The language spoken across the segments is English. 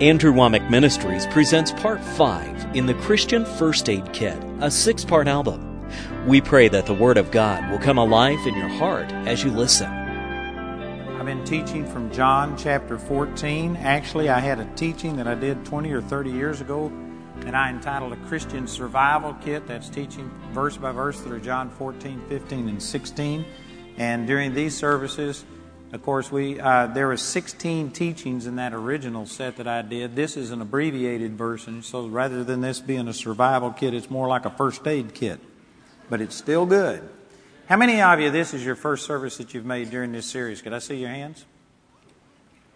Andrew Wommack Ministries presents Part 5 in the Christian First Aid Kit, a six part album. We pray that the Word of God will come alive in your heart as you listen. I've been teaching from John chapter 14. Actually, I had a teaching that I did 20 or 30 years ago, and I entitled A Christian Survival Kit. That's teaching verse by verse through John 14, 15, and 16. And during these services, of course, we uh, there were 16 teachings in that original set that I did. This is an abbreviated version, so rather than this being a survival kit, it's more like a first aid kit, but it's still good. How many of you this is your first service that you've made during this series? Could I see your hands?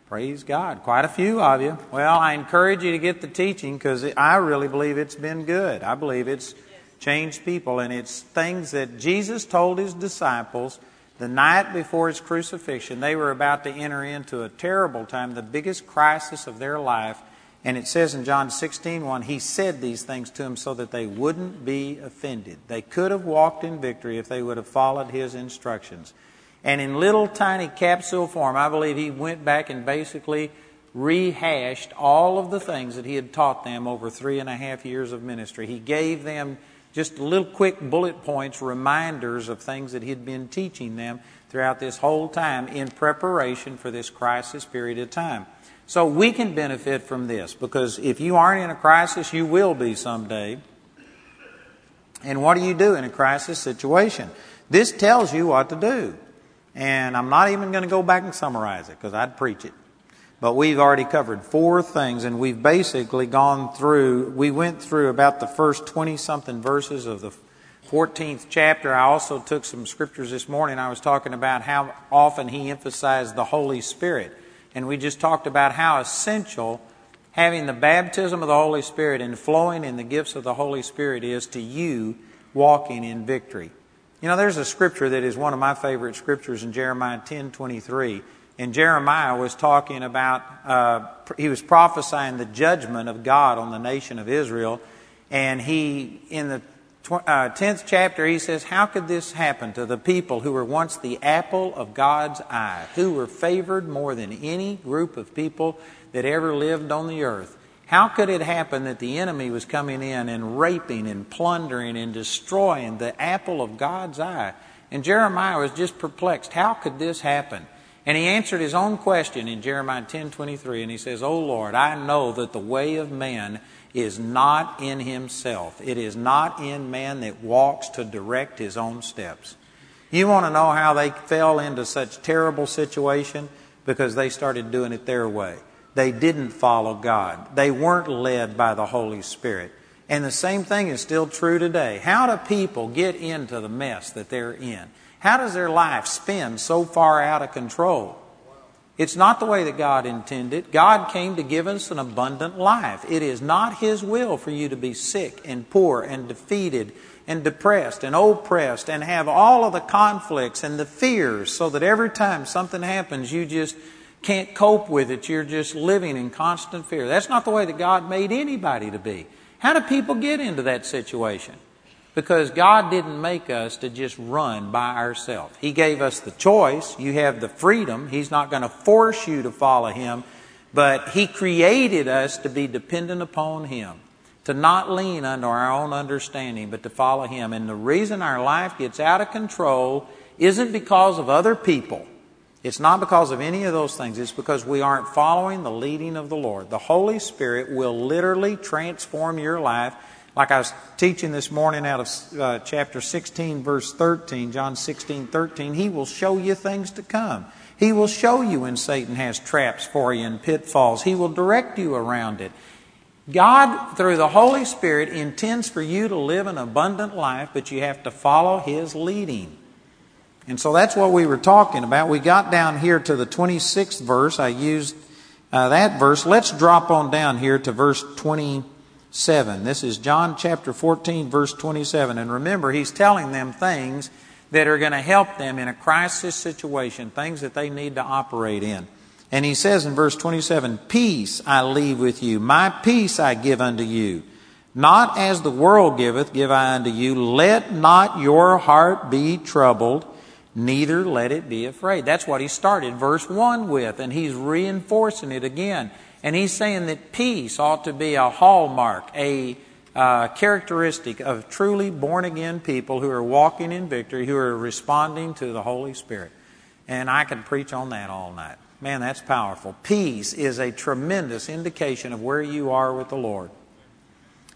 Praise God. Quite a few of you. Well, I encourage you to get the teaching because I really believe it's been good. I believe it's changed people, and it's things that Jesus told his disciples the night before his crucifixion, they were about to enter into a terrible time, the biggest crisis of their life. And it says in John 16, 1, he said these things to them so that they wouldn't be offended. They could have walked in victory if they would have followed his instructions. And in little tiny capsule form, I believe he went back and basically rehashed all of the things that he had taught them over three and a half years of ministry. He gave them just little quick bullet points, reminders of things that he'd been teaching them throughout this whole time in preparation for this crisis period of time. So we can benefit from this because if you aren't in a crisis, you will be someday. And what do you do in a crisis situation? This tells you what to do. And I'm not even going to go back and summarize it because I'd preach it. But we've already covered four things, and we've basically gone through, we went through about the first 20 something verses of the 14th chapter. I also took some scriptures this morning. I was talking about how often he emphasized the Holy Spirit. And we just talked about how essential having the baptism of the Holy Spirit and flowing in the gifts of the Holy Spirit is to you walking in victory. You know, there's a scripture that is one of my favorite scriptures in Jeremiah 10 23 and Jeremiah was talking about, uh, he was prophesying the judgment of God on the nation of Israel. And he, in the tw- uh, 10th chapter, he says, How could this happen to the people who were once the apple of God's eye, who were favored more than any group of people that ever lived on the earth? How could it happen that the enemy was coming in and raping and plundering and destroying the apple of God's eye? And Jeremiah was just perplexed. How could this happen? And he answered his own question in Jeremiah 10:23 and he says, "O Lord, I know that the way of man is not in himself. It is not in man that walks to direct his own steps." You want to know how they fell into such terrible situation because they started doing it their way. They didn't follow God. They weren't led by the Holy Spirit. And the same thing is still true today. How do people get into the mess that they're in? How does their life spin so far out of control? It's not the way that God intended. God came to give us an abundant life. It is not His will for you to be sick and poor and defeated and depressed and oppressed and have all of the conflicts and the fears so that every time something happens, you just can't cope with it. You're just living in constant fear. That's not the way that God made anybody to be. How do people get into that situation? Because God didn't make us to just run by ourselves. He gave us the choice. You have the freedom. He's not going to force you to follow Him, but He created us to be dependent upon Him, to not lean under our own understanding, but to follow Him. And the reason our life gets out of control isn't because of other people. It's not because of any of those things. It's because we aren't following the leading of the Lord. The Holy Spirit will literally transform your life like I was teaching this morning out of uh, chapter 16, verse 13, John 16, 13, He will show you things to come. He will show you when Satan has traps for you and pitfalls. He will direct you around it. God, through the Holy Spirit, intends for you to live an abundant life, but you have to follow His leading. And so that's what we were talking about. We got down here to the 26th verse. I used uh, that verse. Let's drop on down here to verse 20. 7. This is John chapter 14, verse 27. And remember, he's telling them things that are going to help them in a crisis situation, things that they need to operate in. And he says in verse 27 Peace I leave with you, my peace I give unto you. Not as the world giveth, give I unto you. Let not your heart be troubled, neither let it be afraid. That's what he started verse 1 with, and he's reinforcing it again. And he's saying that peace ought to be a hallmark, a uh, characteristic of truly born again people who are walking in victory, who are responding to the Holy Spirit. And I could preach on that all night. Man, that's powerful. Peace is a tremendous indication of where you are with the Lord.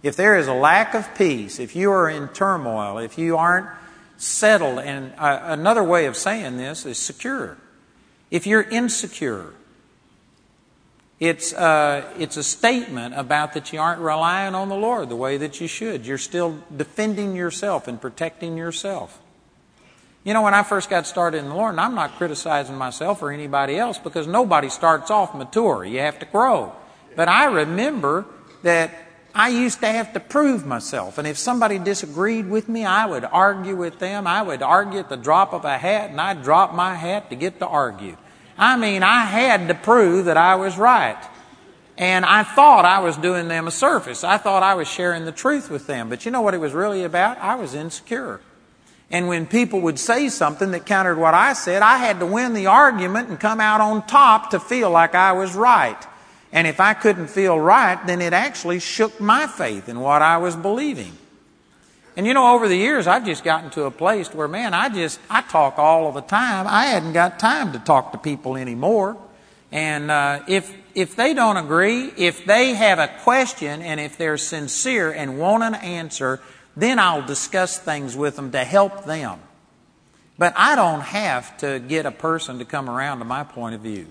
If there is a lack of peace, if you are in turmoil, if you aren't settled, and uh, another way of saying this is secure. If you're insecure, it's, uh, it's a statement about that you aren't relying on the Lord the way that you should. You're still defending yourself and protecting yourself. You know, when I first got started in the Lord, and I'm not criticizing myself or anybody else because nobody starts off mature. You have to grow. But I remember that I used to have to prove myself. And if somebody disagreed with me, I would argue with them. I would argue at the drop of a hat, and I'd drop my hat to get to argue. I mean, I had to prove that I was right. And I thought I was doing them a service. I thought I was sharing the truth with them. But you know what it was really about? I was insecure. And when people would say something that countered what I said, I had to win the argument and come out on top to feel like I was right. And if I couldn't feel right, then it actually shook my faith in what I was believing. And you know, over the years, I've just gotten to a place where, man, I just, I talk all of the time. I hadn't got time to talk to people anymore. And uh, if, if they don't agree, if they have a question, and if they're sincere and want an answer, then I'll discuss things with them to help them. But I don't have to get a person to come around to my point of view.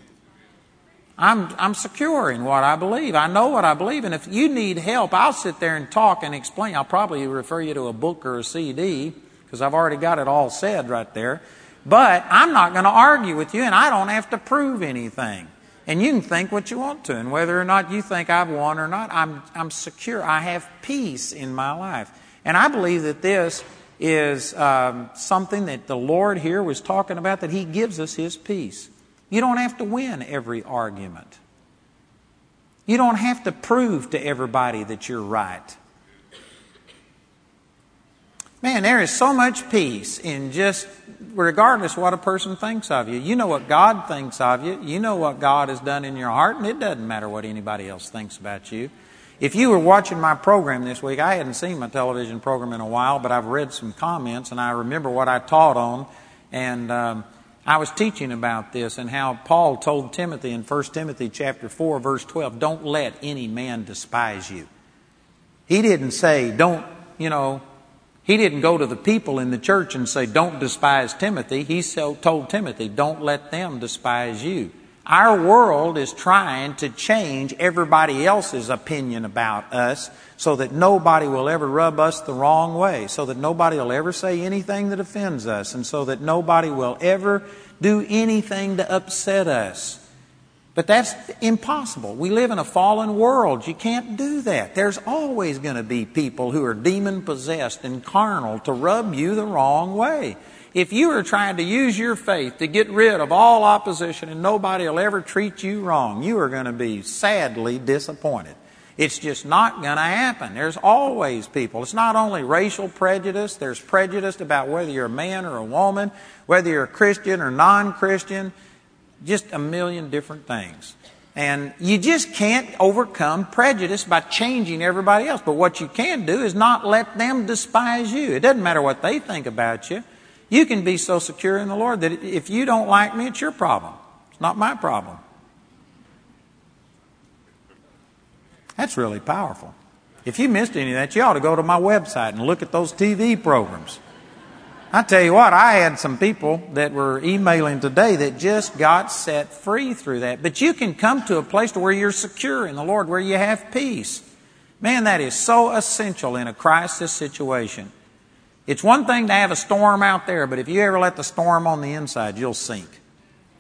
I'm, I'm secure in what I believe. I know what I believe. And if you need help, I'll sit there and talk and explain. I'll probably refer you to a book or a CD because I've already got it all said right there. But I'm not going to argue with you and I don't have to prove anything. And you can think what you want to. And whether or not you think I've won or not, I'm, I'm secure. I have peace in my life. And I believe that this is um, something that the Lord here was talking about, that He gives us His peace. You don't have to win every argument. You don't have to prove to everybody that you're right. Man, there is so much peace in just, regardless what a person thinks of you. You know what God thinks of you. You know what God has done in your heart, and it doesn't matter what anybody else thinks about you. If you were watching my program this week, I hadn't seen my television program in a while, but I've read some comments, and I remember what I taught on. And um, I was teaching about this and how Paul told Timothy in 1 Timothy chapter 4 verse 12, don't let any man despise you. He didn't say, don't, you know, he didn't go to the people in the church and say, don't despise Timothy. He told Timothy, don't let them despise you. Our world is trying to change everybody else's opinion about us so that nobody will ever rub us the wrong way, so that nobody will ever say anything that offends us, and so that nobody will ever do anything to upset us. But that's impossible. We live in a fallen world. You can't do that. There's always going to be people who are demon possessed and carnal to rub you the wrong way. If you are trying to use your faith to get rid of all opposition and nobody will ever treat you wrong, you are going to be sadly disappointed. It's just not going to happen. There's always people. It's not only racial prejudice, there's prejudice about whether you're a man or a woman, whether you're a Christian or non Christian, just a million different things. And you just can't overcome prejudice by changing everybody else. But what you can do is not let them despise you. It doesn't matter what they think about you. You can be so secure in the Lord that if you don't like me, it's your problem. It's not my problem. That's really powerful. If you missed any of that, you ought to go to my website and look at those TV programs. I tell you what, I had some people that were emailing today that just got set free through that. But you can come to a place to where you're secure in the Lord, where you have peace. Man, that is so essential in a crisis situation. It's one thing to have a storm out there, but if you ever let the storm on the inside, you'll sink.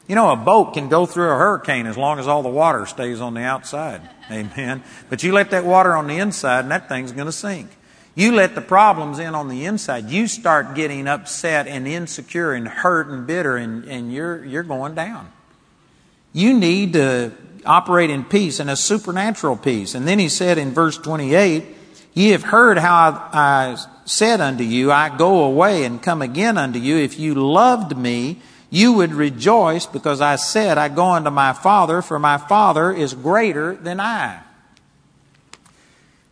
You know, a boat can go through a hurricane as long as all the water stays on the outside. Amen. But you let that water on the inside and that thing's going to sink. You let the problems in on the inside, you start getting upset and insecure and hurt and bitter and, and you're, you're going down. You need to operate in peace and a supernatural peace. And then he said in verse 28, Ye have heard how I, I said unto you, I go away and come again unto you. If you loved me, you would rejoice because I said, I go unto my Father, for my Father is greater than I.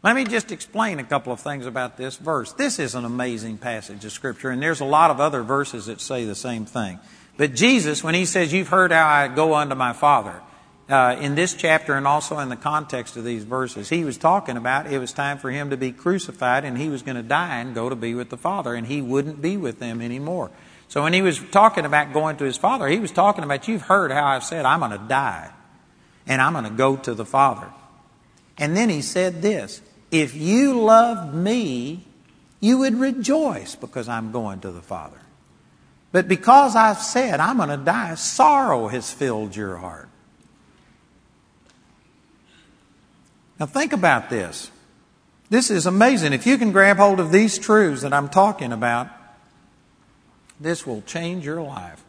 Let me just explain a couple of things about this verse. This is an amazing passage of Scripture, and there's a lot of other verses that say the same thing. But Jesus, when he says, You've heard how I go unto my Father, uh, in this chapter and also in the context of these verses, he was talking about it was time for him to be crucified and he was going to die and go to be with the Father, and he wouldn't be with them anymore. So when he was talking about going to his Father, he was talking about, You've heard how I've said, I'm going to die and I'm going to go to the Father. And then he said this If you loved me, you would rejoice because I'm going to the Father. But because I've said I'm going to die, sorrow has filled your heart. Now, think about this. This is amazing. If you can grab hold of these truths that I'm talking about, this will change your life.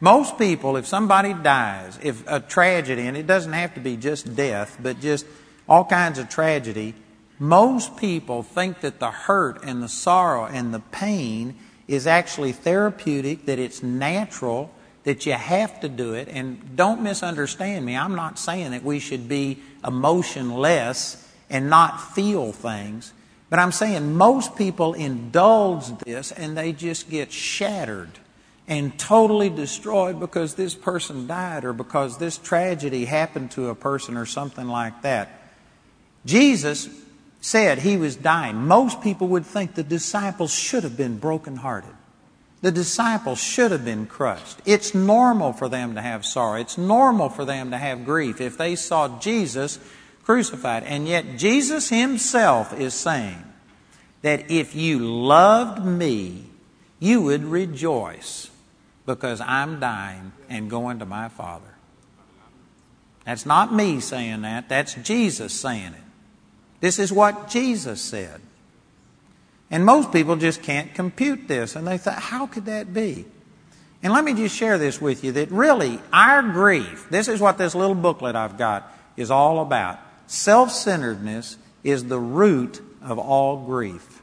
Most people, if somebody dies, if a tragedy, and it doesn't have to be just death, but just all kinds of tragedy, most people think that the hurt and the sorrow and the pain is actually therapeutic, that it's natural, that you have to do it. And don't misunderstand me. I'm not saying that we should be emotionless and not feel things. But I'm saying most people indulge this and they just get shattered and totally destroyed because this person died or because this tragedy happened to a person or something like that. Jesus said he was dying. Most people would think the disciples should have been brokenhearted. The disciples should have been crushed. It's normal for them to have sorrow. It's normal for them to have grief if they saw Jesus crucified. And yet, Jesus Himself is saying that if you loved me, you would rejoice because I'm dying and going to my Father. That's not me saying that, that's Jesus saying it. This is what Jesus said. And most people just can't compute this. And they thought, how could that be? And let me just share this with you that really our grief, this is what this little booklet I've got is all about. Self centeredness is the root of all grief.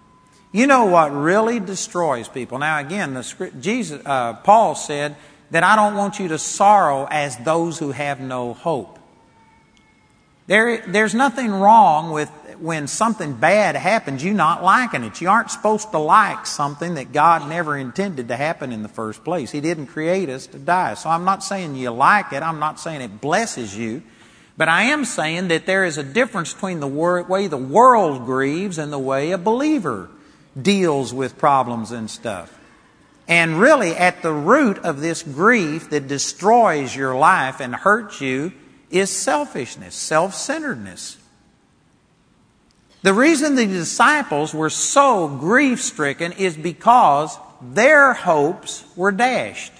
You know what really destroys people? Now, again, the script, Jesus, uh, Paul said that I don't want you to sorrow as those who have no hope. There, there's nothing wrong with when something bad happens, you not liking it. You aren't supposed to like something that God never intended to happen in the first place. He didn't create us to die. So I'm not saying you like it. I'm not saying it blesses you. But I am saying that there is a difference between the way the world grieves and the way a believer deals with problems and stuff. And really, at the root of this grief that destroys your life and hurts you is selfishness, self centeredness. The reason the disciples were so grief stricken is because their hopes were dashed.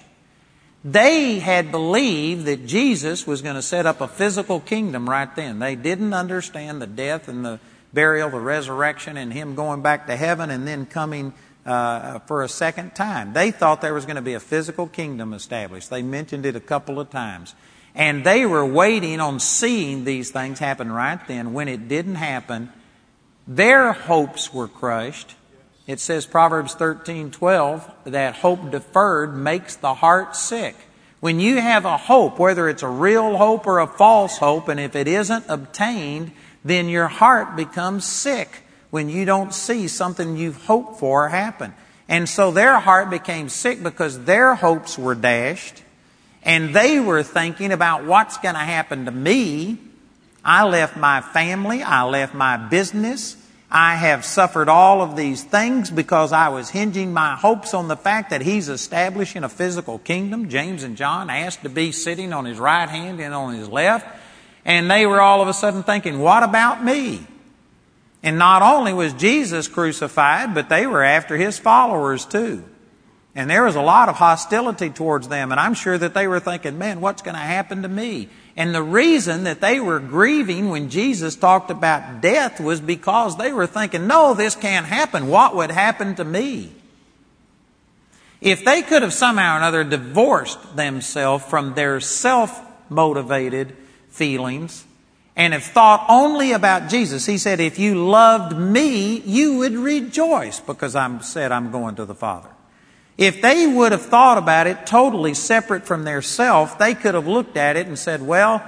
They had believed that Jesus was going to set up a physical kingdom right then. They didn't understand the death and the burial, the resurrection, and Him going back to heaven and then coming uh, for a second time. They thought there was going to be a physical kingdom established. They mentioned it a couple of times. And they were waiting on seeing these things happen right then. When it didn't happen, their hopes were crushed. It says Proverbs 13:12 that hope deferred makes the heart sick. When you have a hope, whether it's a real hope or a false hope, and if it isn't obtained, then your heart becomes sick when you don't see something you've hoped for happen. And so their heart became sick because their hopes were dashed, and they were thinking about what's going to happen to me I left my family. I left my business. I have suffered all of these things because I was hinging my hopes on the fact that He's establishing a physical kingdom. James and John asked to be sitting on His right hand and on His left. And they were all of a sudden thinking, what about me? And not only was Jesus crucified, but they were after His followers too. And there was a lot of hostility towards them. And I'm sure that they were thinking, man, what's going to happen to me? And the reason that they were grieving when Jesus talked about death was because they were thinking, no, this can't happen. What would happen to me? If they could have somehow or another divorced themselves from their self motivated feelings and have thought only about Jesus, he said, if you loved me, you would rejoice because I'm said I'm going to the Father. If they would have thought about it totally separate from their self, they could have looked at it and said, well,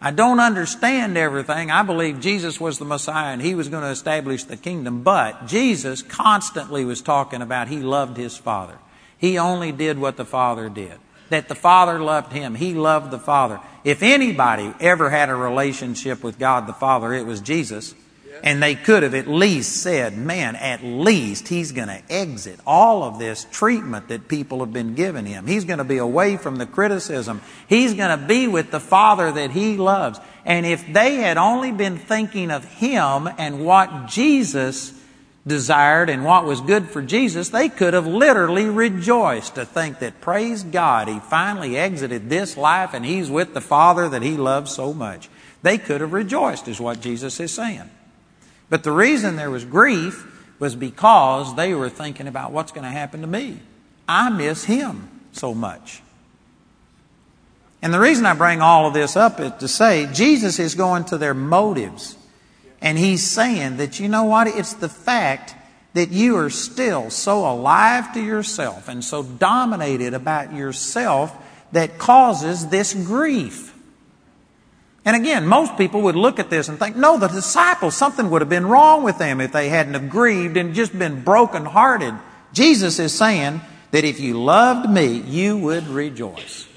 I don't understand everything. I believe Jesus was the Messiah and he was going to establish the kingdom. But Jesus constantly was talking about he loved his Father. He only did what the Father did. That the Father loved him. He loved the Father. If anybody ever had a relationship with God the Father, it was Jesus. And they could have at least said, man, at least he's going to exit all of this treatment that people have been giving him. He's going to be away from the criticism. He's going to be with the Father that he loves. And if they had only been thinking of him and what Jesus desired and what was good for Jesus, they could have literally rejoiced to think that, praise God, he finally exited this life and he's with the Father that he loves so much. They could have rejoiced, is what Jesus is saying. But the reason there was grief was because they were thinking about what's going to happen to me. I miss him so much. And the reason I bring all of this up is to say Jesus is going to their motives. And he's saying that, you know what? It's the fact that you are still so alive to yourself and so dominated about yourself that causes this grief. And again, most people would look at this and think, no, the disciples, something would have been wrong with them if they hadn't have grieved and just been brokenhearted. Jesus is saying that if you loved me, you would rejoice.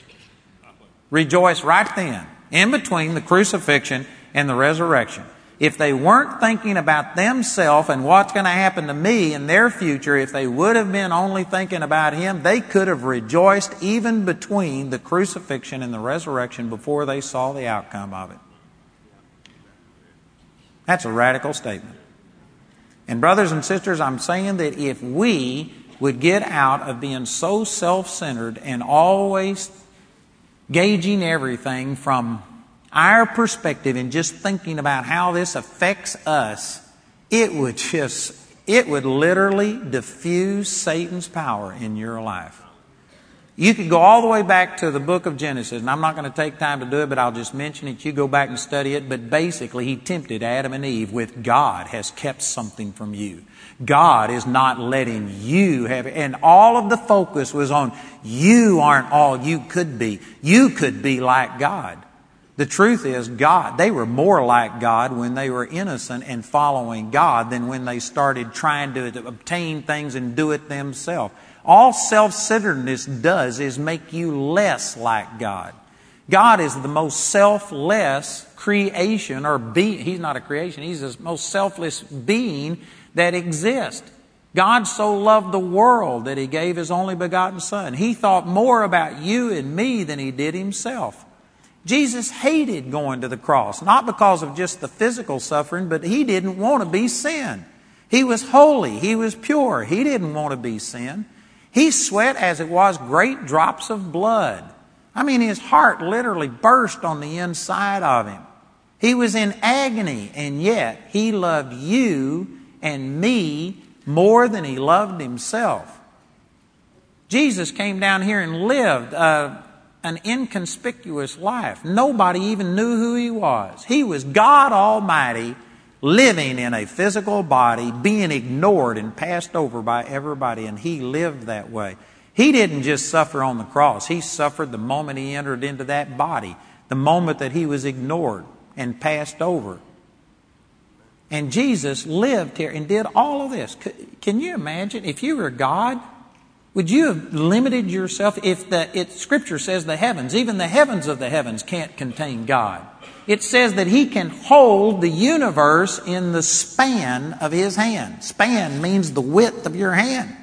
Rejoice right then, in between the crucifixion and the resurrection. If they weren't thinking about themselves and what's going to happen to me in their future, if they would have been only thinking about Him, they could have rejoiced even between the crucifixion and the resurrection before they saw the outcome of it. That's a radical statement. And, brothers and sisters, I'm saying that if we would get out of being so self centered and always gauging everything from our perspective and just thinking about how this affects us, it would just, it would literally diffuse Satan's power in your life. You could go all the way back to the book of Genesis, and I'm not going to take time to do it, but I'll just mention it. You go back and study it. But basically, he tempted Adam and Eve with God has kept something from you. God is not letting you have. And all of the focus was on you aren't all you could be. You could be like God. The truth is, God, they were more like God when they were innocent and following God than when they started trying to obtain things and do it themselves. All self centeredness does is make you less like God. God is the most selfless creation or being. He's not a creation, He's the most selfless being that exists. God so loved the world that He gave His only begotten Son. He thought more about you and me than He did Himself. Jesus hated going to the cross, not because of just the physical suffering, but he didn't want to be sin. He was holy. He was pure. He didn't want to be sin. He sweat as it was great drops of blood. I mean, his heart literally burst on the inside of him. He was in agony, and yet he loved you and me more than he loved himself. Jesus came down here and lived. Uh, an inconspicuous life. Nobody even knew who he was. He was God Almighty living in a physical body, being ignored and passed over by everybody, and he lived that way. He didn't just suffer on the cross, he suffered the moment he entered into that body, the moment that he was ignored and passed over. And Jesus lived here and did all of this. Can you imagine if you were God? Would you have limited yourself if the it, Scripture says the heavens, even the heavens of the heavens can't contain God? It says that He can hold the universe in the span of His hand. Span means the width of your hand.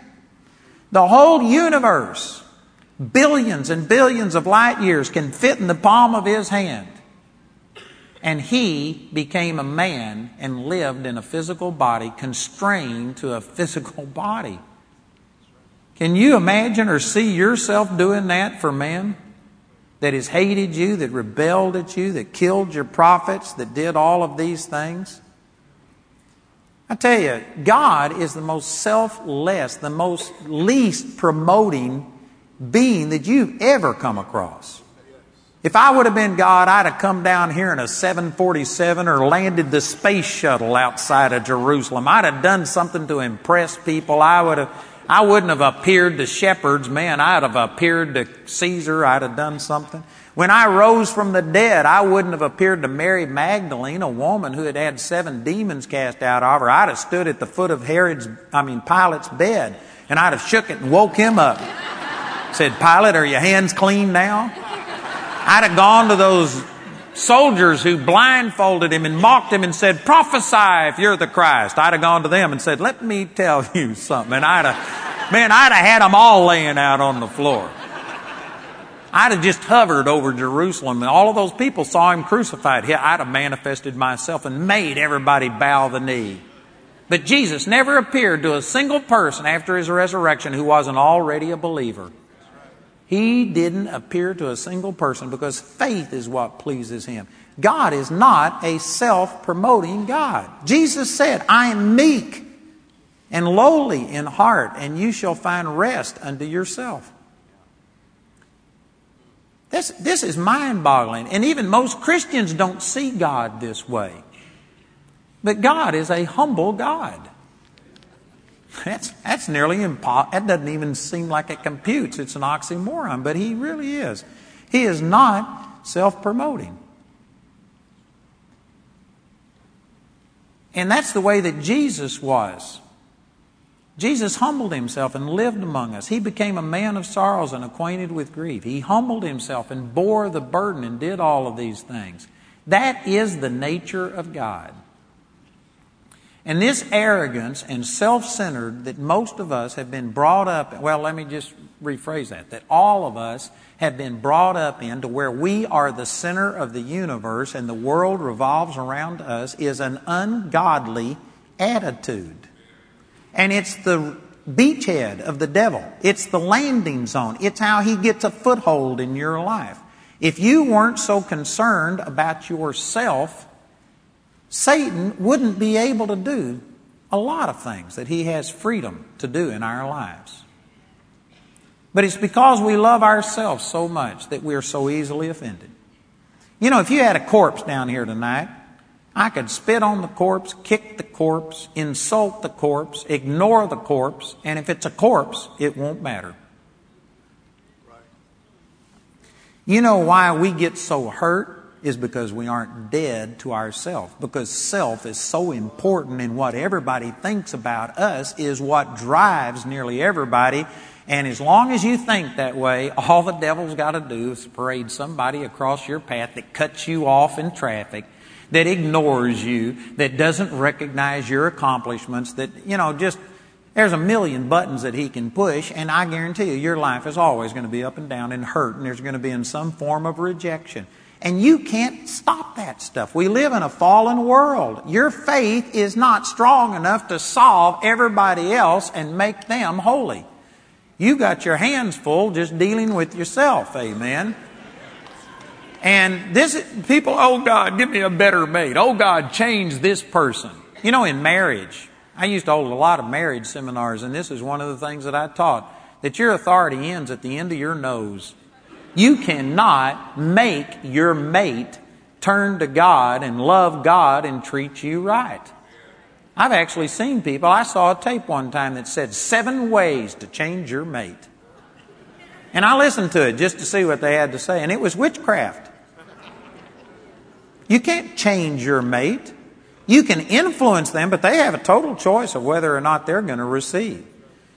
The whole universe, billions and billions of light years, can fit in the palm of His hand. And He became a man and lived in a physical body, constrained to a physical body. Can you imagine or see yourself doing that for man? That has hated you, that rebelled at you, that killed your prophets, that did all of these things? I tell you, God is the most selfless, the most least promoting being that you've ever come across. If I would have been God, I'd have come down here in a 747 or landed the space shuttle outside of Jerusalem. I'd have done something to impress people. I would have, I wouldn't have appeared to shepherds, man. I'd have appeared to Caesar. I'd have done something. When I rose from the dead, I wouldn't have appeared to Mary Magdalene, a woman who had had seven demons cast out of her. I'd have stood at the foot of Herod's, I mean, Pilate's bed, and I'd have shook it and woke him up. Said, Pilate, are your hands clean now? I'd have gone to those soldiers who blindfolded him and mocked him and said, prophesy if you're the Christ. I'd have gone to them and said, let me tell you something. And I'd have, man, I'd have had them all laying out on the floor. I'd have just hovered over Jerusalem and all of those people saw him crucified. I'd have manifested myself and made everybody bow the knee. But Jesus never appeared to a single person after his resurrection who wasn't already a believer. He didn't appear to a single person because faith is what pleases him. God is not a self promoting God. Jesus said, I am meek and lowly in heart, and you shall find rest unto yourself. This, this is mind boggling. And even most Christians don't see God this way. But God is a humble God. That's, that's nearly impossible. That doesn't even seem like it computes. It's an oxymoron, but he really is. He is not self promoting. And that's the way that Jesus was. Jesus humbled himself and lived among us. He became a man of sorrows and acquainted with grief. He humbled himself and bore the burden and did all of these things. That is the nature of God. And this arrogance and self centered that most of us have been brought up, well, let me just rephrase that, that all of us have been brought up into where we are the center of the universe and the world revolves around us is an ungodly attitude. And it's the beachhead of the devil. It's the landing zone. It's how he gets a foothold in your life. If you weren't so concerned about yourself, Satan wouldn't be able to do a lot of things that he has freedom to do in our lives. But it's because we love ourselves so much that we're so easily offended. You know, if you had a corpse down here tonight, I could spit on the corpse, kick the corpse, insult the corpse, ignore the corpse, and if it's a corpse, it won't matter. You know why we get so hurt? is because we aren't dead to ourself. Because self is so important and what everybody thinks about us is what drives nearly everybody. And as long as you think that way, all the devil's got to do is parade somebody across your path that cuts you off in traffic, that ignores you, that doesn't recognize your accomplishments, that, you know, just there's a million buttons that he can push, and I guarantee you, your life is always going to be up and down and hurt, and there's going to be in some form of rejection. And you can't stop that stuff. We live in a fallen world. Your faith is not strong enough to solve everybody else and make them holy. You got your hands full just dealing with yourself. Amen. And this, people, oh God, give me a better mate. Oh God, change this person. You know, in marriage, I used to hold a lot of marriage seminars, and this is one of the things that I taught that your authority ends at the end of your nose. You cannot make your mate turn to God and love God and treat you right. I've actually seen people, I saw a tape one time that said seven ways to change your mate. And I listened to it just to see what they had to say, and it was witchcraft. You can't change your mate. You can influence them, but they have a total choice of whether or not they're going to receive.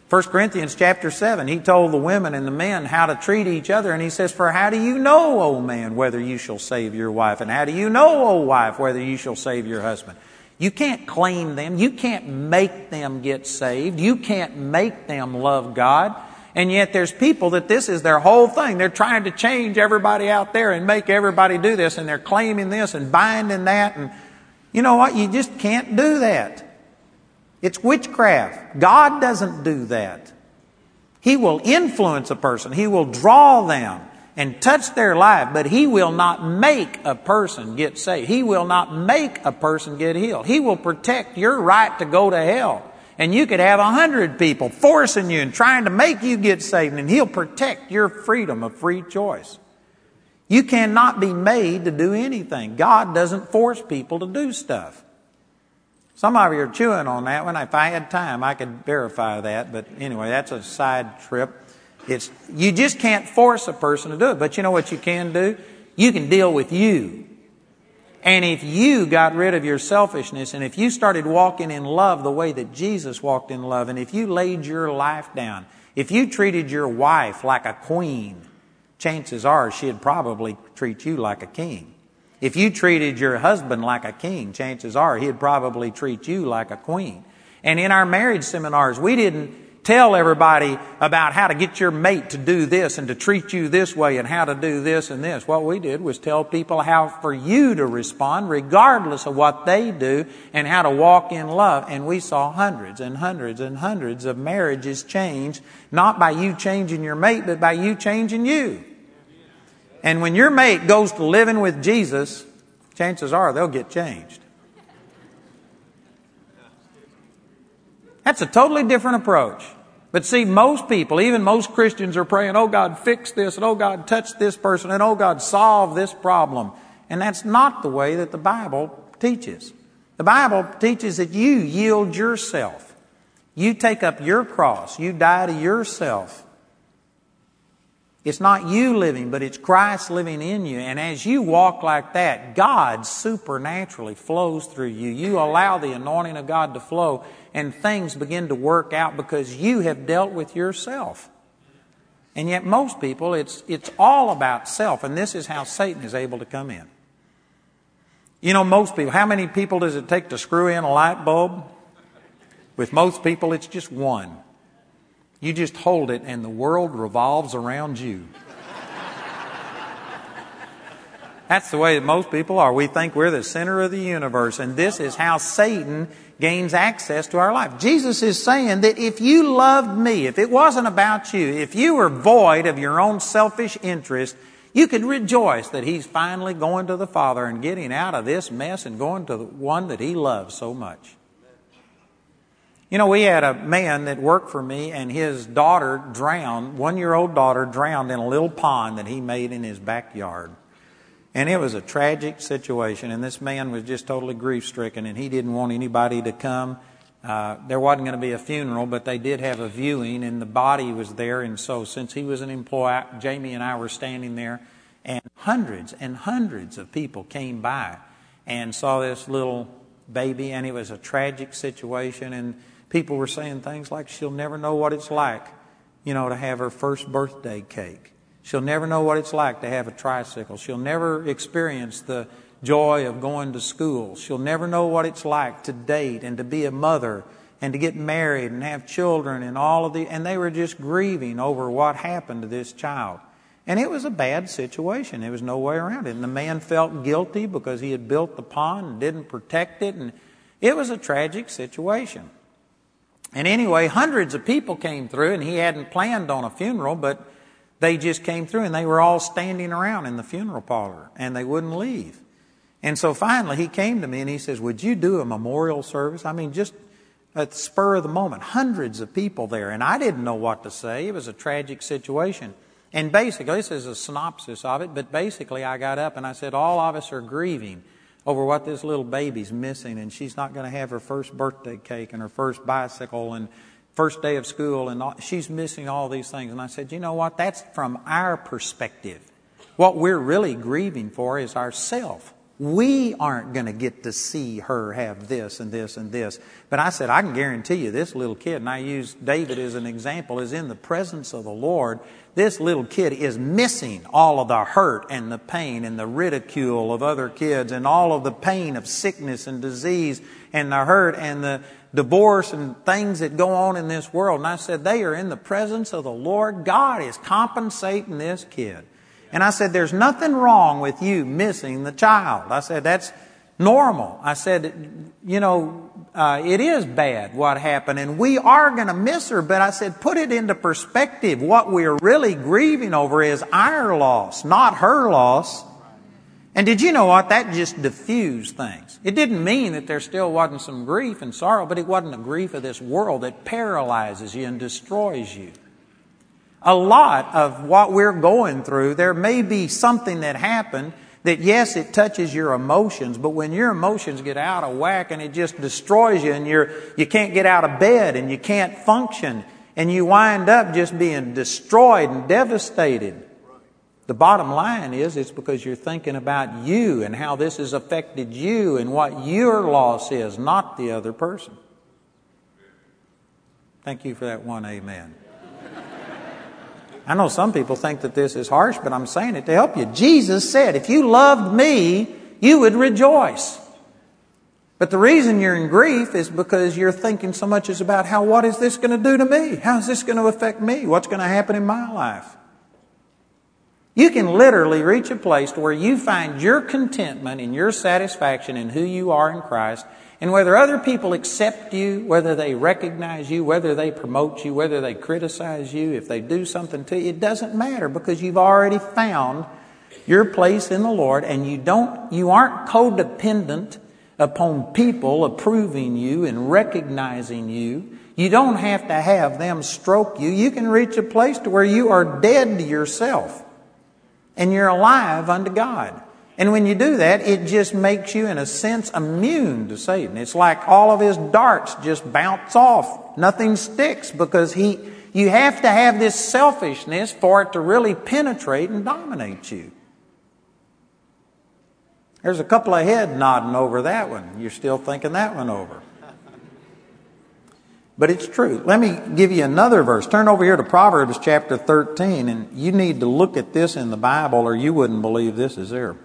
1 Corinthians chapter 7, he told the women and the men how to treat each other, and he says, For how do you know, O man, whether you shall save your wife? And how do you know, O wife, whether you shall save your husband? You can't claim them. You can't make them get saved. You can't make them love God. And yet there's people that this is their whole thing. They're trying to change everybody out there and make everybody do this, and they're claiming this and binding that. And you know what? You just can't do that. It's witchcraft. God doesn't do that. He will influence a person, He will draw them and touch their life, but He will not make a person get saved. He will not make a person get healed. He will protect your right to go to hell. And you could have a hundred people forcing you and trying to make you get saved, and He'll protect your freedom of free choice. You cannot be made to do anything. God doesn't force people to do stuff. Some of you are chewing on that one. If I had time, I could verify that. But anyway, that's a side trip. It's, you just can't force a person to do it. But you know what you can do? You can deal with you. And if you got rid of your selfishness and if you started walking in love the way that Jesus walked in love, and if you laid your life down, if you treated your wife like a queen, chances are she'd probably treat you like a king. If you treated your husband like a king, chances are he'd probably treat you like a queen. And in our marriage seminars, we didn't tell everybody about how to get your mate to do this and to treat you this way and how to do this and this. What we did was tell people how for you to respond regardless of what they do and how to walk in love. And we saw hundreds and hundreds and hundreds of marriages change, not by you changing your mate, but by you changing you. And when your mate goes to living with Jesus, chances are they'll get changed. That's a totally different approach. But see, most people, even most Christians, are praying, oh God, fix this, and oh God, touch this person, and oh God, solve this problem. And that's not the way that the Bible teaches. The Bible teaches that you yield yourself. You take up your cross. You die to yourself. It's not you living, but it's Christ living in you. And as you walk like that, God supernaturally flows through you. You allow the anointing of God to flow, and things begin to work out because you have dealt with yourself. And yet, most people, it's, it's all about self, and this is how Satan is able to come in. You know, most people, how many people does it take to screw in a light bulb? With most people, it's just one. You just hold it and the world revolves around you. That's the way that most people are. We think we're the center of the universe, and this is how Satan gains access to our life. Jesus is saying that if you loved me, if it wasn't about you, if you were void of your own selfish interest, you could rejoice that he's finally going to the Father and getting out of this mess and going to the one that he loves so much. You know, we had a man that worked for me, and his daughter drowned, one year old daughter drowned in a little pond that he made in his backyard. And it was a tragic situation, and this man was just totally grief stricken, and he didn't want anybody to come. Uh, there wasn't going to be a funeral, but they did have a viewing, and the body was there. And so, since he was an employee, Jamie and I were standing there, and hundreds and hundreds of people came by and saw this little baby, and it was a tragic situation. And people were saying things like, she'll never know what it's like, you know, to have her first birthday cake. She'll never know what it's like to have a tricycle. She'll never experience the joy of going to school. She'll never know what it's like to date and to be a mother and to get married and have children and all of the, and they were just grieving over what happened to this child. And it was a bad situation. There was no way around it. And the man felt guilty because he had built the pond and didn't protect it. And it was a tragic situation. And anyway, hundreds of people came through, and he hadn't planned on a funeral, but they just came through, and they were all standing around in the funeral parlor, and they wouldn't leave. And so finally, he came to me and he says, Would you do a memorial service? I mean, just at the spur of the moment, hundreds of people there, and I didn't know what to say. It was a tragic situation. And basically, this is a synopsis of it, but basically, I got up and I said, All of us are grieving over what this little baby's missing, and she's not going to have her first birthday cake and her first bicycle and first day of school, and all, she's missing all these things. And I said, you know what? That's from our perspective. What we're really grieving for is ourself. We aren't going to get to see her have this and this and this. But I said, I can guarantee you this little kid, and I used David as an example, is in the presence of the Lord this little kid is missing all of the hurt and the pain and the ridicule of other kids and all of the pain of sickness and disease and the hurt and the divorce and things that go on in this world. And I said, they are in the presence of the Lord. God is compensating this kid. And I said, there's nothing wrong with you missing the child. I said, that's normal. I said, you know, uh, it is bad what happened, and we are going to miss her. But I said, put it into perspective. What we're really grieving over is our loss, not her loss. And did you know what? That just diffused things. It didn't mean that there still wasn't some grief and sorrow, but it wasn't a grief of this world that paralyzes you and destroys you. A lot of what we're going through, there may be something that happened that yes, it touches your emotions, but when your emotions get out of whack and it just destroys you and you're, you can't get out of bed and you can't function and you wind up just being destroyed and devastated. The bottom line is it's because you're thinking about you and how this has affected you and what your loss is, not the other person. Thank you for that one amen. I know some people think that this is harsh, but I'm saying it to help you. Jesus said, if you loved me, you would rejoice. But the reason you're in grief is because you're thinking so much is about how, what is this going to do to me? How is this going to affect me? What's going to happen in my life? You can literally reach a place to where you find your contentment and your satisfaction in who you are in Christ and whether other people accept you, whether they recognize you, whether they promote you, whether they criticize you, if they do something to you, it doesn't matter because you've already found your place in the Lord and you don't, you aren't codependent upon people approving you and recognizing you. You don't have to have them stroke you. You can reach a place to where you are dead to yourself and you're alive unto God. And when you do that, it just makes you, in a sense, immune to Satan. It's like all of his darts just bounce off. Nothing sticks because he, you have to have this selfishness for it to really penetrate and dominate you. There's a couple of head nodding over that one. You're still thinking that one over. But it's true. Let me give you another verse. Turn over here to Proverbs chapter 13, and you need to look at this in the Bible or you wouldn't believe this is there.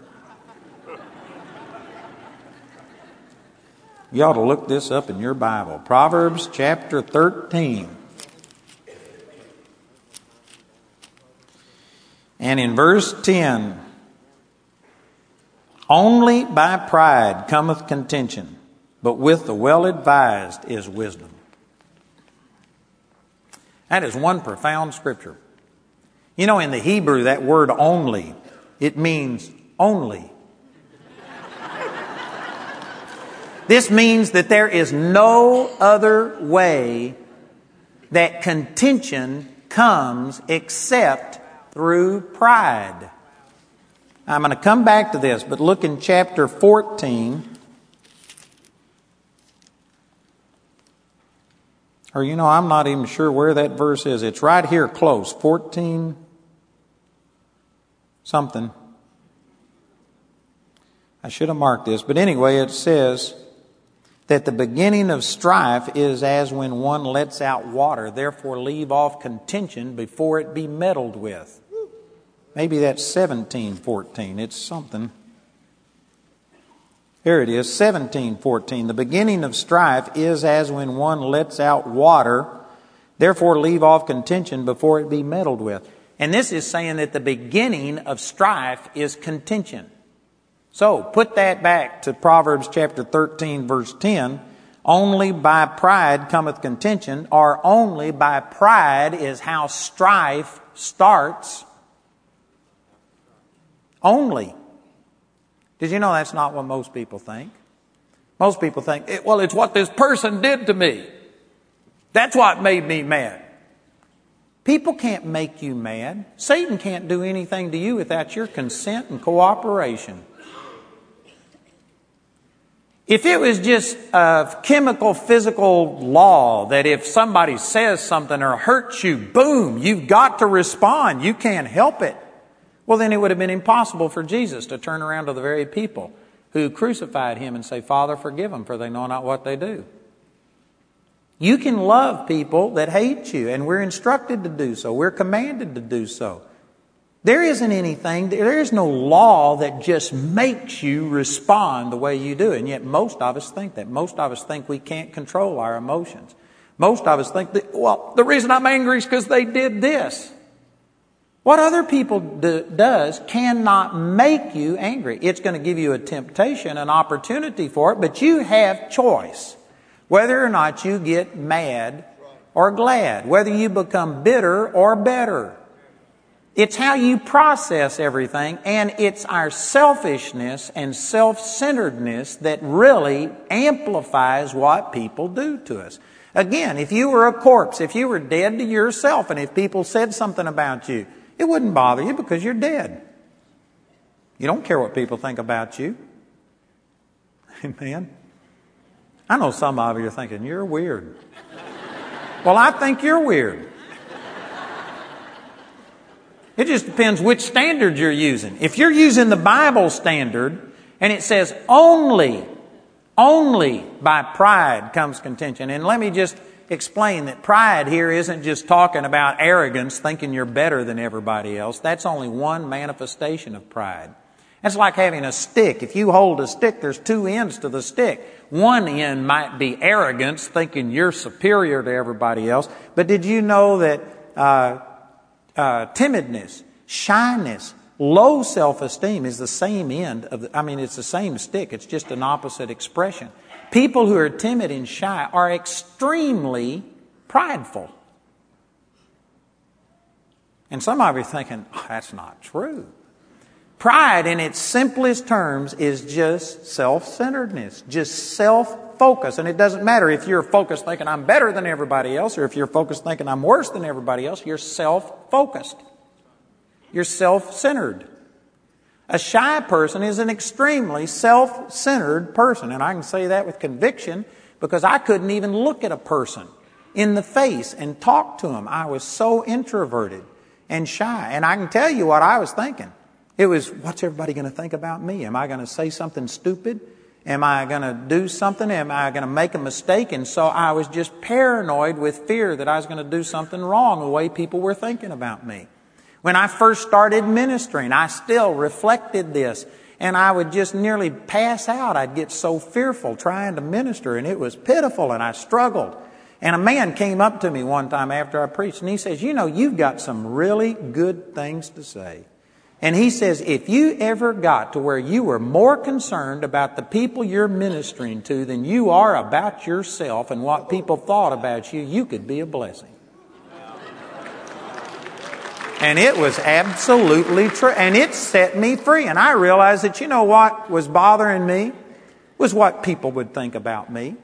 You ought to look this up in your Bible. Proverbs chapter 13. And in verse 10, only by pride cometh contention, but with the well advised is wisdom. That is one profound scripture. You know, in the Hebrew, that word only, it means only. This means that there is no other way that contention comes except through pride. I'm going to come back to this, but look in chapter 14. Or, you know, I'm not even sure where that verse is. It's right here close. 14 something. I should have marked this, but anyway, it says, that the beginning of strife is as when one lets out water, therefore leave off contention before it be meddled with. Maybe that's 1714. It's something. Here it is, 1714. The beginning of strife is as when one lets out water, therefore leave off contention before it be meddled with. And this is saying that the beginning of strife is contention. So put that back to Proverbs chapter 13, verse 10. Only by pride cometh contention, or only by pride is how strife starts. Only. Did you know that's not what most people think? Most people think, well, it's what this person did to me. That's what made me mad. People can't make you mad. Satan can't do anything to you without your consent and cooperation. If it was just a chemical, physical law that if somebody says something or hurts you, boom, you've got to respond. You can't help it. Well, then it would have been impossible for Jesus to turn around to the very people who crucified him and say, Father, forgive them, for they know not what they do. You can love people that hate you, and we're instructed to do so. We're commanded to do so. There isn't anything, there is no law that just makes you respond the way you do. And yet most of us think that. Most of us think we can't control our emotions. Most of us think that, well, the reason I'm angry is because they did this. What other people do, does cannot make you angry. It's going to give you a temptation, an opportunity for it, but you have choice. Whether or not you get mad or glad. Whether you become bitter or better. It's how you process everything, and it's our selfishness and self centeredness that really amplifies what people do to us. Again, if you were a corpse, if you were dead to yourself, and if people said something about you, it wouldn't bother you because you're dead. You don't care what people think about you. Amen. I know some of you are thinking, you're weird. well, I think you're weird. It just depends which standard you're using. If you're using the Bible standard and it says only, only by pride comes contention. And let me just explain that pride here isn't just talking about arrogance, thinking you're better than everybody else. That's only one manifestation of pride. That's like having a stick. If you hold a stick, there's two ends to the stick. One end might be arrogance, thinking you're superior to everybody else. But did you know that uh, uh, timidness, shyness, low self-esteem is the same end of the, I mean, it's the same stick. It's just an opposite expression. People who are timid and shy are extremely prideful. And some of you are thinking, oh, that's not true. Pride, in its simplest terms, is just self centeredness, just self focus. And it doesn't matter if you're focused thinking I'm better than everybody else or if you're focused thinking I'm worse than everybody else. You're self focused. You're self centered. A shy person is an extremely self centered person. And I can say that with conviction because I couldn't even look at a person in the face and talk to him. I was so introverted and shy. And I can tell you what I was thinking. It was, what's everybody going to think about me? Am I going to say something stupid? Am I going to do something? Am I going to make a mistake? And so I was just paranoid with fear that I was going to do something wrong the way people were thinking about me. When I first started ministering, I still reflected this and I would just nearly pass out. I'd get so fearful trying to minister and it was pitiful and I struggled. And a man came up to me one time after I preached and he says, You know, you've got some really good things to say. And he says, if you ever got to where you were more concerned about the people you're ministering to than you are about yourself and what people thought about you, you could be a blessing. And it was absolutely true. And it set me free. And I realized that, you know what was bothering me? Was what people would think about me.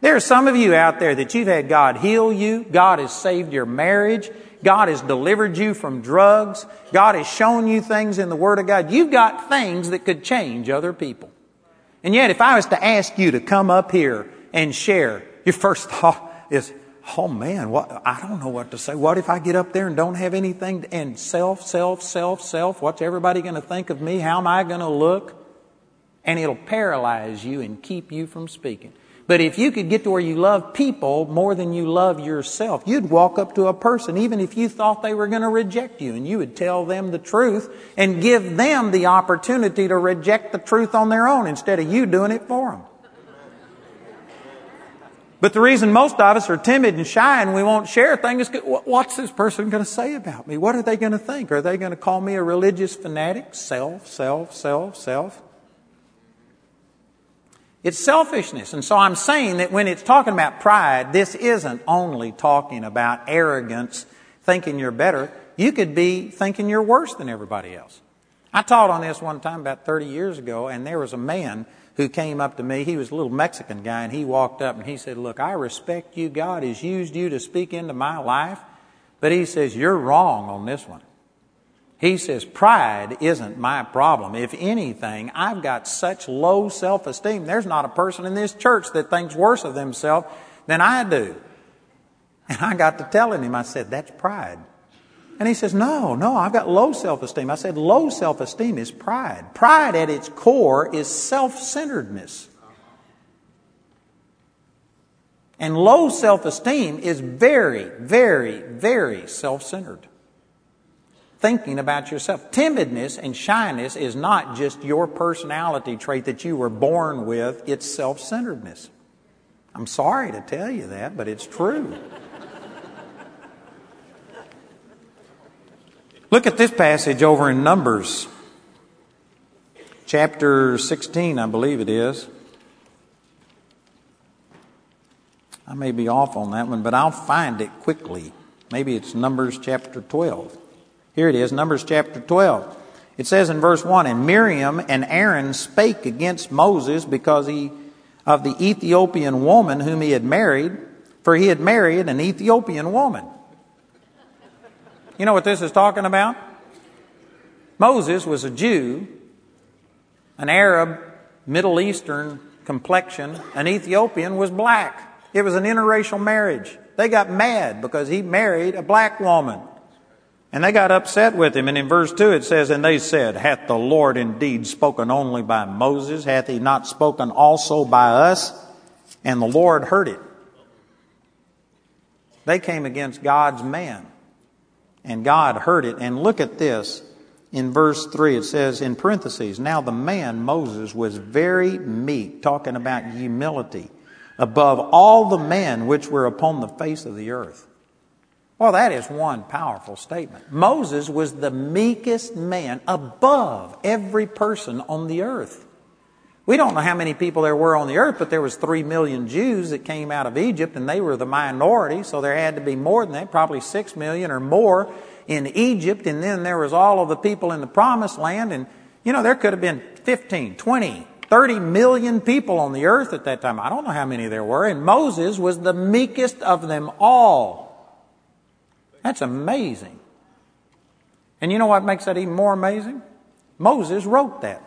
There are some of you out there that you've had God heal you. God has saved your marriage. God has delivered you from drugs. God has shown you things in the Word of God. You've got things that could change other people. And yet, if I was to ask you to come up here and share, your first thought is, oh man, what, I don't know what to say. What if I get up there and don't have anything and self, self, self, self? What's everybody going to think of me? How am I going to look? And it'll paralyze you and keep you from speaking. But if you could get to where you love people more than you love yourself, you'd walk up to a person, even if you thought they were going to reject you, and you would tell them the truth and give them the opportunity to reject the truth on their own instead of you doing it for them. But the reason most of us are timid and shy and we won't share things is what's this person going to say about me? What are they going to think? Are they going to call me a religious fanatic? Self, self, self, self. It's selfishness. And so I'm saying that when it's talking about pride, this isn't only talking about arrogance, thinking you're better. You could be thinking you're worse than everybody else. I taught on this one time about 30 years ago, and there was a man who came up to me. He was a little Mexican guy, and he walked up and he said, Look, I respect you. God has used you to speak into my life. But he says, You're wrong on this one. He says, pride isn't my problem. If anything, I've got such low self esteem. There's not a person in this church that thinks worse of themselves than I do. And I got to telling him, I said, that's pride. And he says, no, no, I've got low self esteem. I said, low self esteem is pride. Pride at its core is self centeredness. And low self esteem is very, very, very self centered thinking about yourself. Timidness and shyness is not just your personality trait that you were born with, it's self centeredness. I'm sorry to tell you that, but it's true. Look at this passage over in Numbers, chapter 16, I believe it is. I may be off on that one, but I'll find it quickly. Maybe it's Numbers chapter 12. Here it is, Numbers chapter 12. It says in verse 1 And Miriam and Aaron spake against Moses because he, of the Ethiopian woman whom he had married. for he had married an Ethiopian woman. You know what this is talking about? Moses was a Jew, an Arab, Middle Eastern complexion. An Ethiopian was black. It was an interracial marriage. They got mad because he married a black woman. And they got upset with him. And in verse 2 it says, And they said, Hath the Lord indeed spoken only by Moses? Hath he not spoken also by us? And the Lord heard it. They came against God's man. And God heard it. And look at this. In verse 3, it says in parentheses, Now the man, Moses, was very meek, talking about humility, above all the men which were upon the face of the earth. Well, that is one powerful statement. Moses was the meekest man above every person on the earth. We don't know how many people there were on the earth, but there was three million Jews that came out of Egypt, and they were the minority, so there had to be more than that, probably six million or more in Egypt, and then there was all of the people in the promised land, and you know, there could have been 15, 20, 30 million people on the earth at that time. I don't know how many there were, and Moses was the meekest of them all. That's amazing. And you know what makes that even more amazing? Moses wrote that.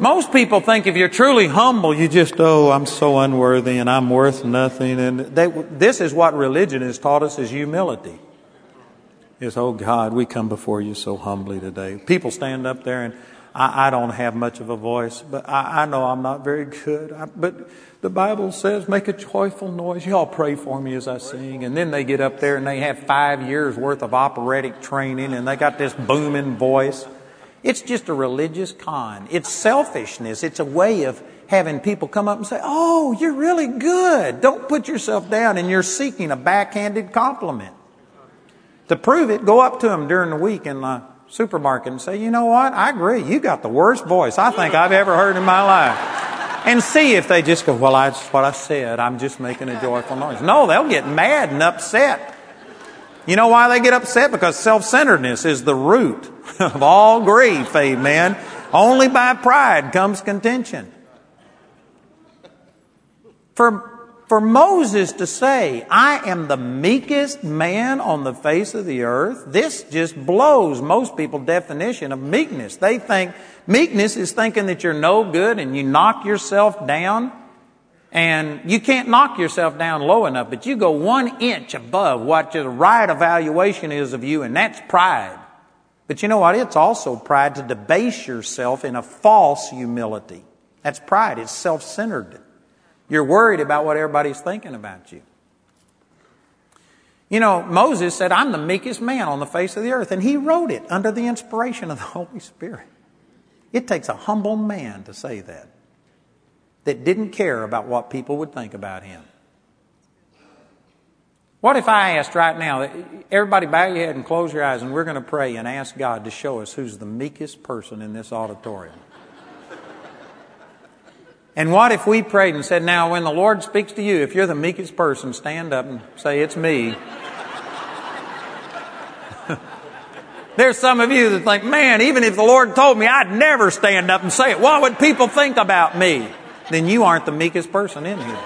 Most people think if you're truly humble, you just, oh, I'm so unworthy and I'm worth nothing. And they, this is what religion has taught us is humility. Is, oh God, we come before you so humbly today. People stand up there and I, I don't have much of a voice, but I, I know I'm not very good. I, but the Bible says, make a joyful noise. Y'all pray for me as I sing. And then they get up there and they have five years worth of operatic training and they got this booming voice. It's just a religious con. It's selfishness. It's a way of having people come up and say, Oh, you're really good. Don't put yourself down and you're seeking a backhanded compliment. To prove it, go up to them during the week in the supermarket and say, You know what? I agree. You got the worst voice I think I've ever heard in my life and see if they just go, Well, that's what I said. I'm just making a joyful noise. No, they'll get mad and upset. You know why they get upset? Because self centeredness is the root of all grief, amen. Only by pride comes contention. For for Moses to say, I am the meekest man on the face of the earth, this just blows most people's definition of meekness. They think meekness is thinking that you're no good and you knock yourself down. And you can't knock yourself down low enough, but you go one inch above what the right evaluation is of you, and that's pride. But you know what? It's also pride to debase yourself in a false humility. That's pride. It's self centered. You're worried about what everybody's thinking about you. You know, Moses said, I'm the meekest man on the face of the earth. And he wrote it under the inspiration of the Holy Spirit. It takes a humble man to say that, that didn't care about what people would think about him. What if I asked right now, everybody bow your head and close your eyes, and we're going to pray and ask God to show us who's the meekest person in this auditorium? And what if we prayed and said, Now, when the Lord speaks to you, if you're the meekest person, stand up and say, It's me. There's some of you that think, Man, even if the Lord told me, I'd never stand up and say it. What would people think about me? Then you aren't the meekest person in here.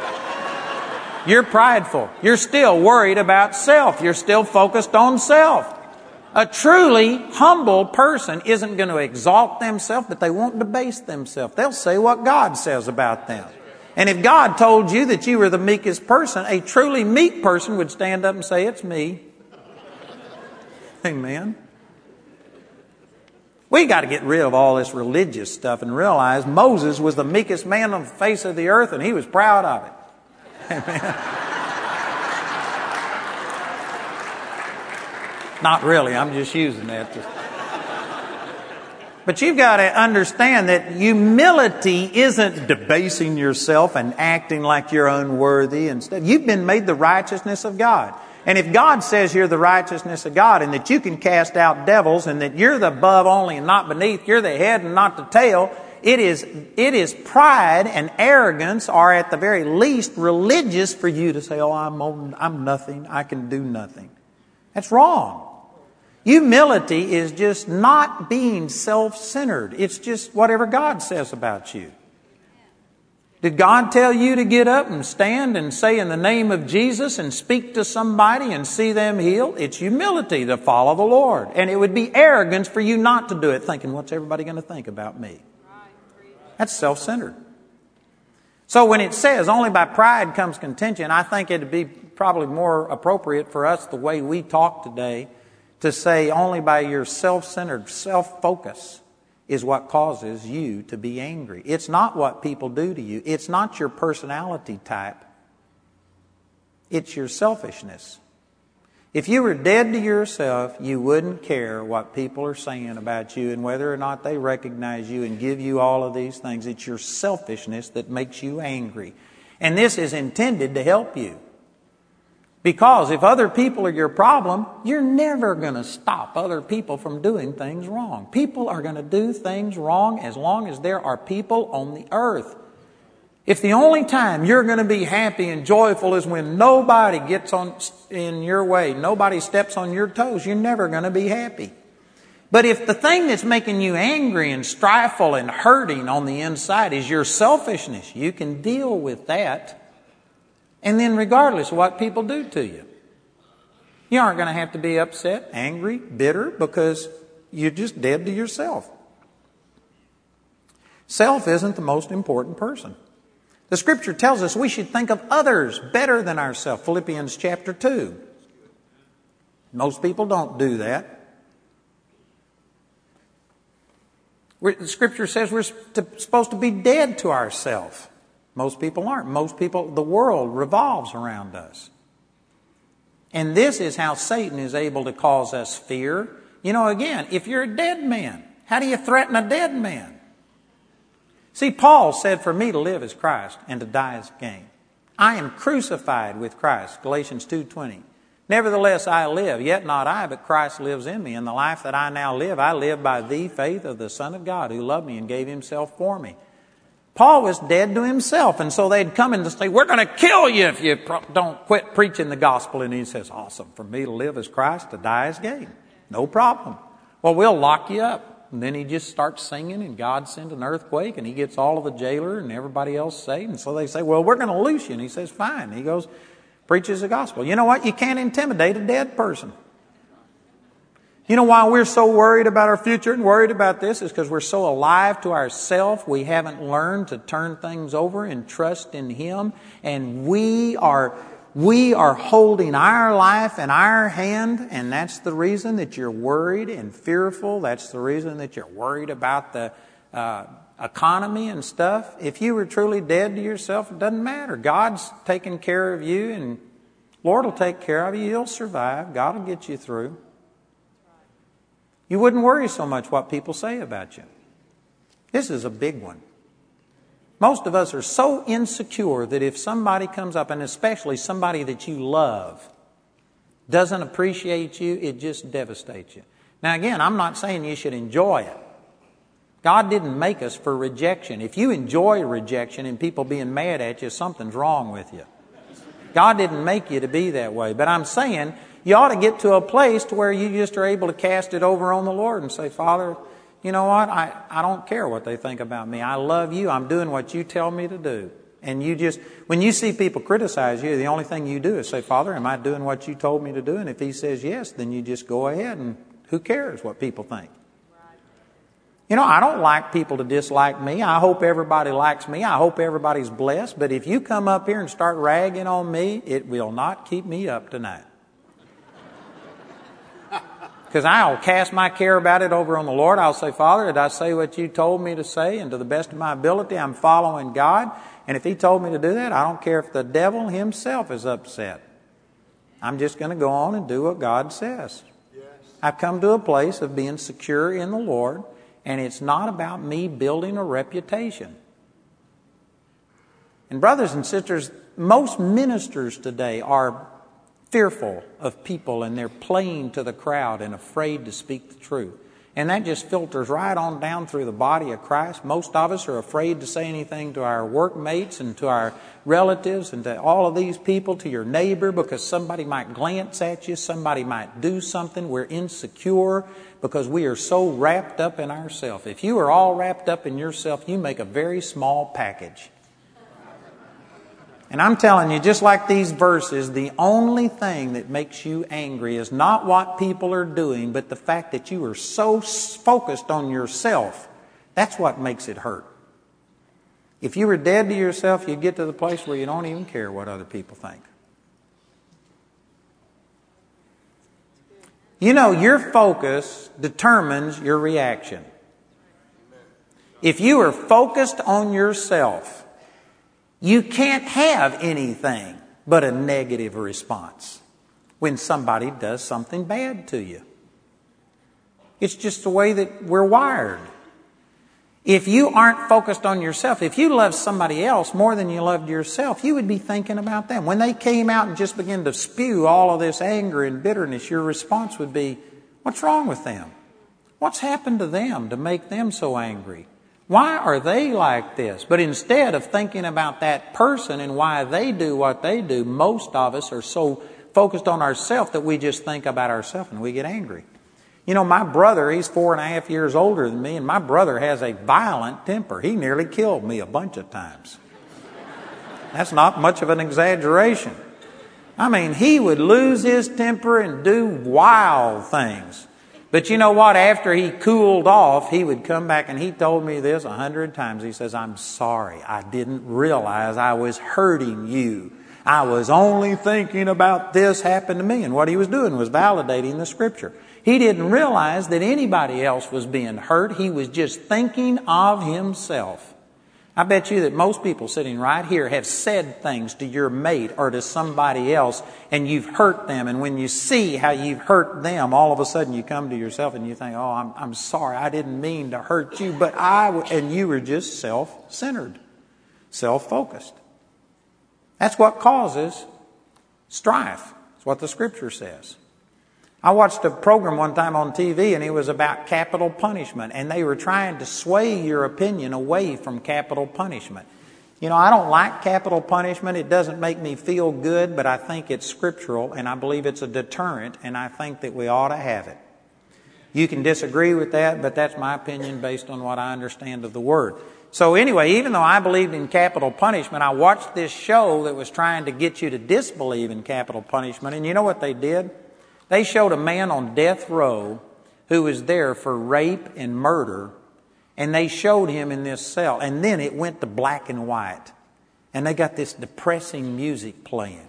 You're prideful. You're still worried about self. You're still focused on self. A truly humble person isn't going to exalt themselves, but they won't debase themselves. They'll say what God says about them. And if God told you that you were the meekest person, a truly meek person would stand up and say, It's me. Amen. We got to get rid of all this religious stuff and realize Moses was the meekest man on the face of the earth and he was proud of it. Amen. Not really, I'm just using that. But you've got to understand that humility isn't debasing yourself and acting like you're unworthy. Instead, you've been made the righteousness of God. And if God says you're the righteousness of God and that you can cast out devils and that you're the above only and not beneath, you're the head and not the tail, it is, it is pride and arrogance are at the very least religious for you to say, oh, I'm, I'm nothing. I can do nothing. That's wrong. Humility is just not being self centered, it's just whatever God says about you. Did God tell you to get up and stand and say in the name of Jesus and speak to somebody and see them healed? It's humility to follow the Lord. And it would be arrogance for you not to do it, thinking, what's everybody going to think about me? That's self centered. So when it says only by pride comes contention, I think it'd be probably more appropriate for us the way we talk today to say only by your self centered self focus is what causes you to be angry. It's not what people do to you, it's not your personality type, it's your selfishness. If you were dead to yourself, you wouldn't care what people are saying about you and whether or not they recognize you and give you all of these things. It's your selfishness that makes you angry. And this is intended to help you. Because if other people are your problem, you're never going to stop other people from doing things wrong. People are going to do things wrong as long as there are people on the earth. If the only time you're going to be happy and joyful is when nobody gets on in your way, nobody steps on your toes, you're never going to be happy. But if the thing that's making you angry and strifeful and hurting on the inside is your selfishness, you can deal with that and then, regardless of what people do to you, you aren't going to have to be upset, angry, bitter, because you're just dead to yourself. Self isn't the most important person. The scripture tells us we should think of others better than ourselves. Philippians chapter 2. Most people don't do that. the scripture says we're supposed to be dead to ourselves. Most people aren't. Most people, the world revolves around us. And this is how Satan is able to cause us fear. You know, again, if you're a dead man, how do you threaten a dead man? See, Paul said, For me to live is Christ, and to die is gain. I am crucified with Christ, Galatians 2.20. Nevertheless, I live, yet not I, but Christ lives in me. And the life that I now live, I live by the faith of the Son of God, who loved me and gave himself for me. Paul was dead to himself, and so they'd come in and say, We're going to kill you if you don't quit preaching the gospel. And he says, Awesome. For me to live as Christ, to die as gain. No problem. Well, we'll lock you up. And then he just starts singing, and God sends an earthquake, and he gets all of the jailer and everybody else saved. And so they say, Well, we're going to loose you. And he says, Fine. He goes, preaches the gospel. You know what? You can't intimidate a dead person. You know why we're so worried about our future and worried about this is because we're so alive to ourself. We haven't learned to turn things over and trust in Him. And we are, we are holding our life in our hand. And that's the reason that you're worried and fearful. That's the reason that you're worried about the, uh, economy and stuff. If you were truly dead to yourself, it doesn't matter. God's taking care of you and Lord will take care of you. You'll survive. God will get you through. You wouldn't worry so much what people say about you. This is a big one. Most of us are so insecure that if somebody comes up, and especially somebody that you love, doesn't appreciate you, it just devastates you. Now, again, I'm not saying you should enjoy it. God didn't make us for rejection. If you enjoy rejection and people being mad at you, something's wrong with you. God didn't make you to be that way. But I'm saying you ought to get to a place to where you just are able to cast it over on the Lord and say, Father, you know what? I, I don't care what they think about me. I love you. I'm doing what you tell me to do. And you just, when you see people criticize you, the only thing you do is say, Father, am I doing what you told me to do? And if he says yes, then you just go ahead and who cares what people think? You know, I don't like people to dislike me. I hope everybody likes me. I hope everybody's blessed. But if you come up here and start ragging on me, it will not keep me up tonight because I'll cast my care about it over on the Lord. I'll say, Father, did I say what you told me to say? And to the best of my ability, I'm following God. And if He told me to do that, I don't care if the devil himself is upset. I'm just going to go on and do what God says. Yes. I've come to a place of being secure in the Lord, and it's not about me building a reputation. And, brothers and sisters, most ministers today are fearful of people and they're playing to the crowd and afraid to speak the truth. And that just filters right on down through the body of Christ. Most of us are afraid to say anything to our workmates and to our relatives and to all of these people, to your neighbor, because somebody might glance at you, somebody might do something. We're insecure because we are so wrapped up in ourselves. If you are all wrapped up in yourself, you make a very small package. And I'm telling you, just like these verses, the only thing that makes you angry is not what people are doing, but the fact that you are so focused on yourself. That's what makes it hurt. If you were dead to yourself, you'd get to the place where you don't even care what other people think. You know, your focus determines your reaction. If you are focused on yourself, you can't have anything but a negative response when somebody does something bad to you. It's just the way that we're wired. If you aren't focused on yourself, if you love somebody else more than you loved yourself, you would be thinking about them. When they came out and just began to spew all of this anger and bitterness, your response would be, What's wrong with them? What's happened to them to make them so angry? Why are they like this? But instead of thinking about that person and why they do what they do, most of us are so focused on ourselves that we just think about ourselves and we get angry. You know, my brother, he's four and a half years older than me, and my brother has a violent temper. He nearly killed me a bunch of times. That's not much of an exaggeration. I mean, he would lose his temper and do wild things. But you know what? After he cooled off, he would come back and he told me this a hundred times. He says, I'm sorry. I didn't realize I was hurting you. I was only thinking about this happened to me. And what he was doing was validating the scripture. He didn't realize that anybody else was being hurt. He was just thinking of himself. I bet you that most people sitting right here have said things to your mate or to somebody else and you've hurt them. And when you see how you've hurt them, all of a sudden you come to yourself and you think, oh, I'm, I'm sorry. I didn't mean to hurt you, but I, and you were just self-centered, self-focused. That's what causes strife. That's what the scripture says. I watched a program one time on TV and it was about capital punishment and they were trying to sway your opinion away from capital punishment. You know, I don't like capital punishment. It doesn't make me feel good, but I think it's scriptural and I believe it's a deterrent and I think that we ought to have it. You can disagree with that, but that's my opinion based on what I understand of the Word. So anyway, even though I believed in capital punishment, I watched this show that was trying to get you to disbelieve in capital punishment and you know what they did? They showed a man on death row who was there for rape and murder, and they showed him in this cell. And then it went to black and white. And they got this depressing music playing.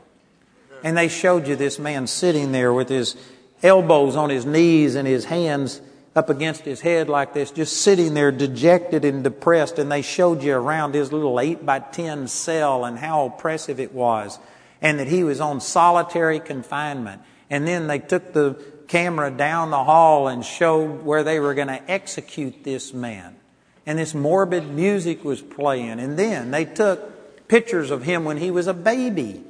And they showed you this man sitting there with his elbows on his knees and his hands up against his head like this, just sitting there dejected and depressed. And they showed you around his little 8 by 10 cell and how oppressive it was. And that he was on solitary confinement. And then they took the camera down the hall and showed where they were going to execute this man. And this morbid music was playing. And then they took pictures of him when he was a baby.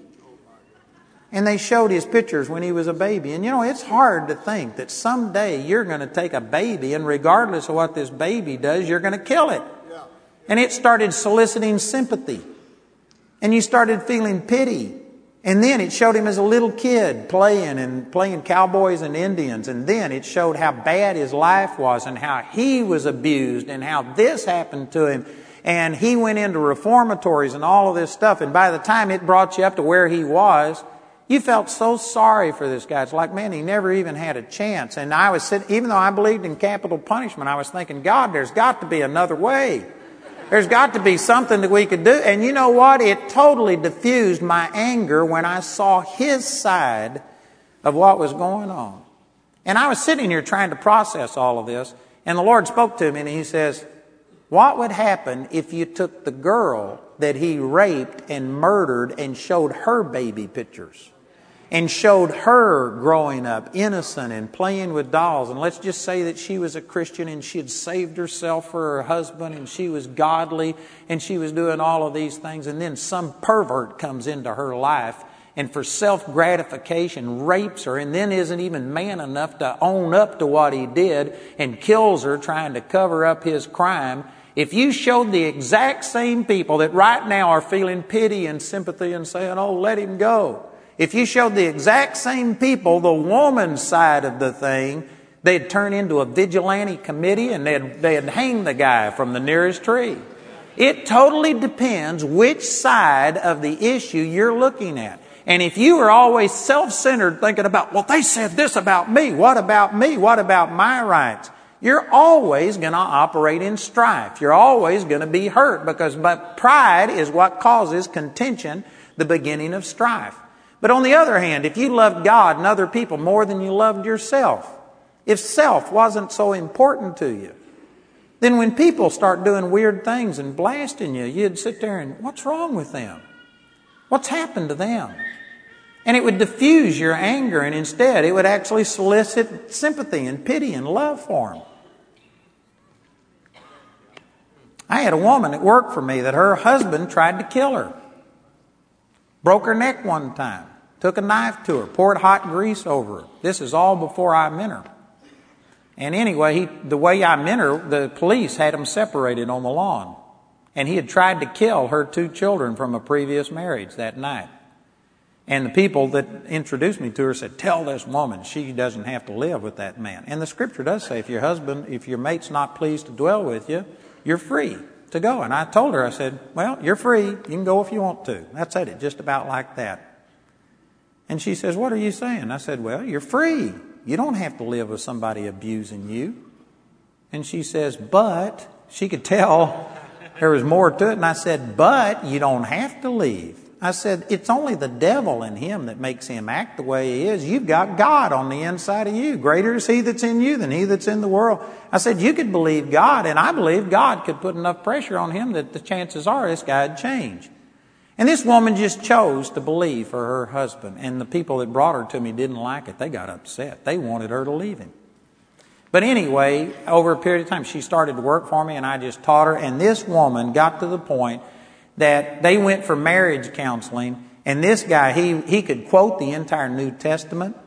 And they showed his pictures when he was a baby. And you know, it's hard to think that someday you're going to take a baby, and regardless of what this baby does, you're going to kill it. And it started soliciting sympathy. And you started feeling pity. And then it showed him as a little kid playing and playing cowboys and Indians. And then it showed how bad his life was and how he was abused and how this happened to him. And he went into reformatories and all of this stuff. And by the time it brought you up to where he was, you felt so sorry for this guy. It's like, man, he never even had a chance. And I was sitting, even though I believed in capital punishment, I was thinking, God, there's got to be another way. There's got to be something that we could do. And you know what? It totally diffused my anger when I saw his side of what was going on. And I was sitting here trying to process all of this, and the Lord spoke to me and he says, What would happen if you took the girl that he raped and murdered and showed her baby pictures? And showed her growing up innocent and playing with dolls. And let's just say that she was a Christian and she had saved herself for her husband and she was godly and she was doing all of these things. And then some pervert comes into her life and for self gratification rapes her and then isn't even man enough to own up to what he did and kills her trying to cover up his crime, if you showed the exact same people that right now are feeling pity and sympathy and saying, oh, let him go, if you showed the exact same people the woman's side of the thing, they'd turn into a vigilante committee and they'd, they'd hang the guy from the nearest tree. It totally depends which side of the issue you're looking at. And if you are always self-centered thinking about, well, they said this about me. What about me? What about my rights? You're always going to operate in strife. You're always going to be hurt because but pride is what causes contention, the beginning of strife. But on the other hand, if you loved God and other people more than you loved yourself, if self wasn't so important to you, then when people start doing weird things and blasting you, you'd sit there and, what's wrong with them? What's happened to them? And it would diffuse your anger, and instead it would actually solicit sympathy and pity and love for them. I had a woman that worked for me that her husband tried to kill her. Broke her neck one time, took a knife to her, poured hot grease over her. This is all before I met her. And anyway, he, the way I met her, the police had them separated on the lawn. And he had tried to kill her two children from a previous marriage that night. And the people that introduced me to her said, Tell this woman she doesn't have to live with that man. And the scripture does say, if your husband, if your mate's not pleased to dwell with you, you're free to go. And I told her, I said, Well, you're free. You can go if you want to. I said it just about like that. And she says, What are you saying? I said, Well, you're free. You don't have to live with somebody abusing you. And she says, But she could tell there was more to it. And I said, But you don't have to leave. I said, it's only the devil in him that makes him act the way he is. You've got God on the inside of you. Greater is he that's in you than he that's in the world. I said, you could believe God, and I believe God could put enough pressure on him that the chances are this guy'd change. And this woman just chose to believe for her husband, and the people that brought her to me didn't like it. They got upset. They wanted her to leave him. But anyway, over a period of time, she started to work for me, and I just taught her, and this woman got to the point that they went for marriage counseling, and this guy, he, he could quote the entire New Testament.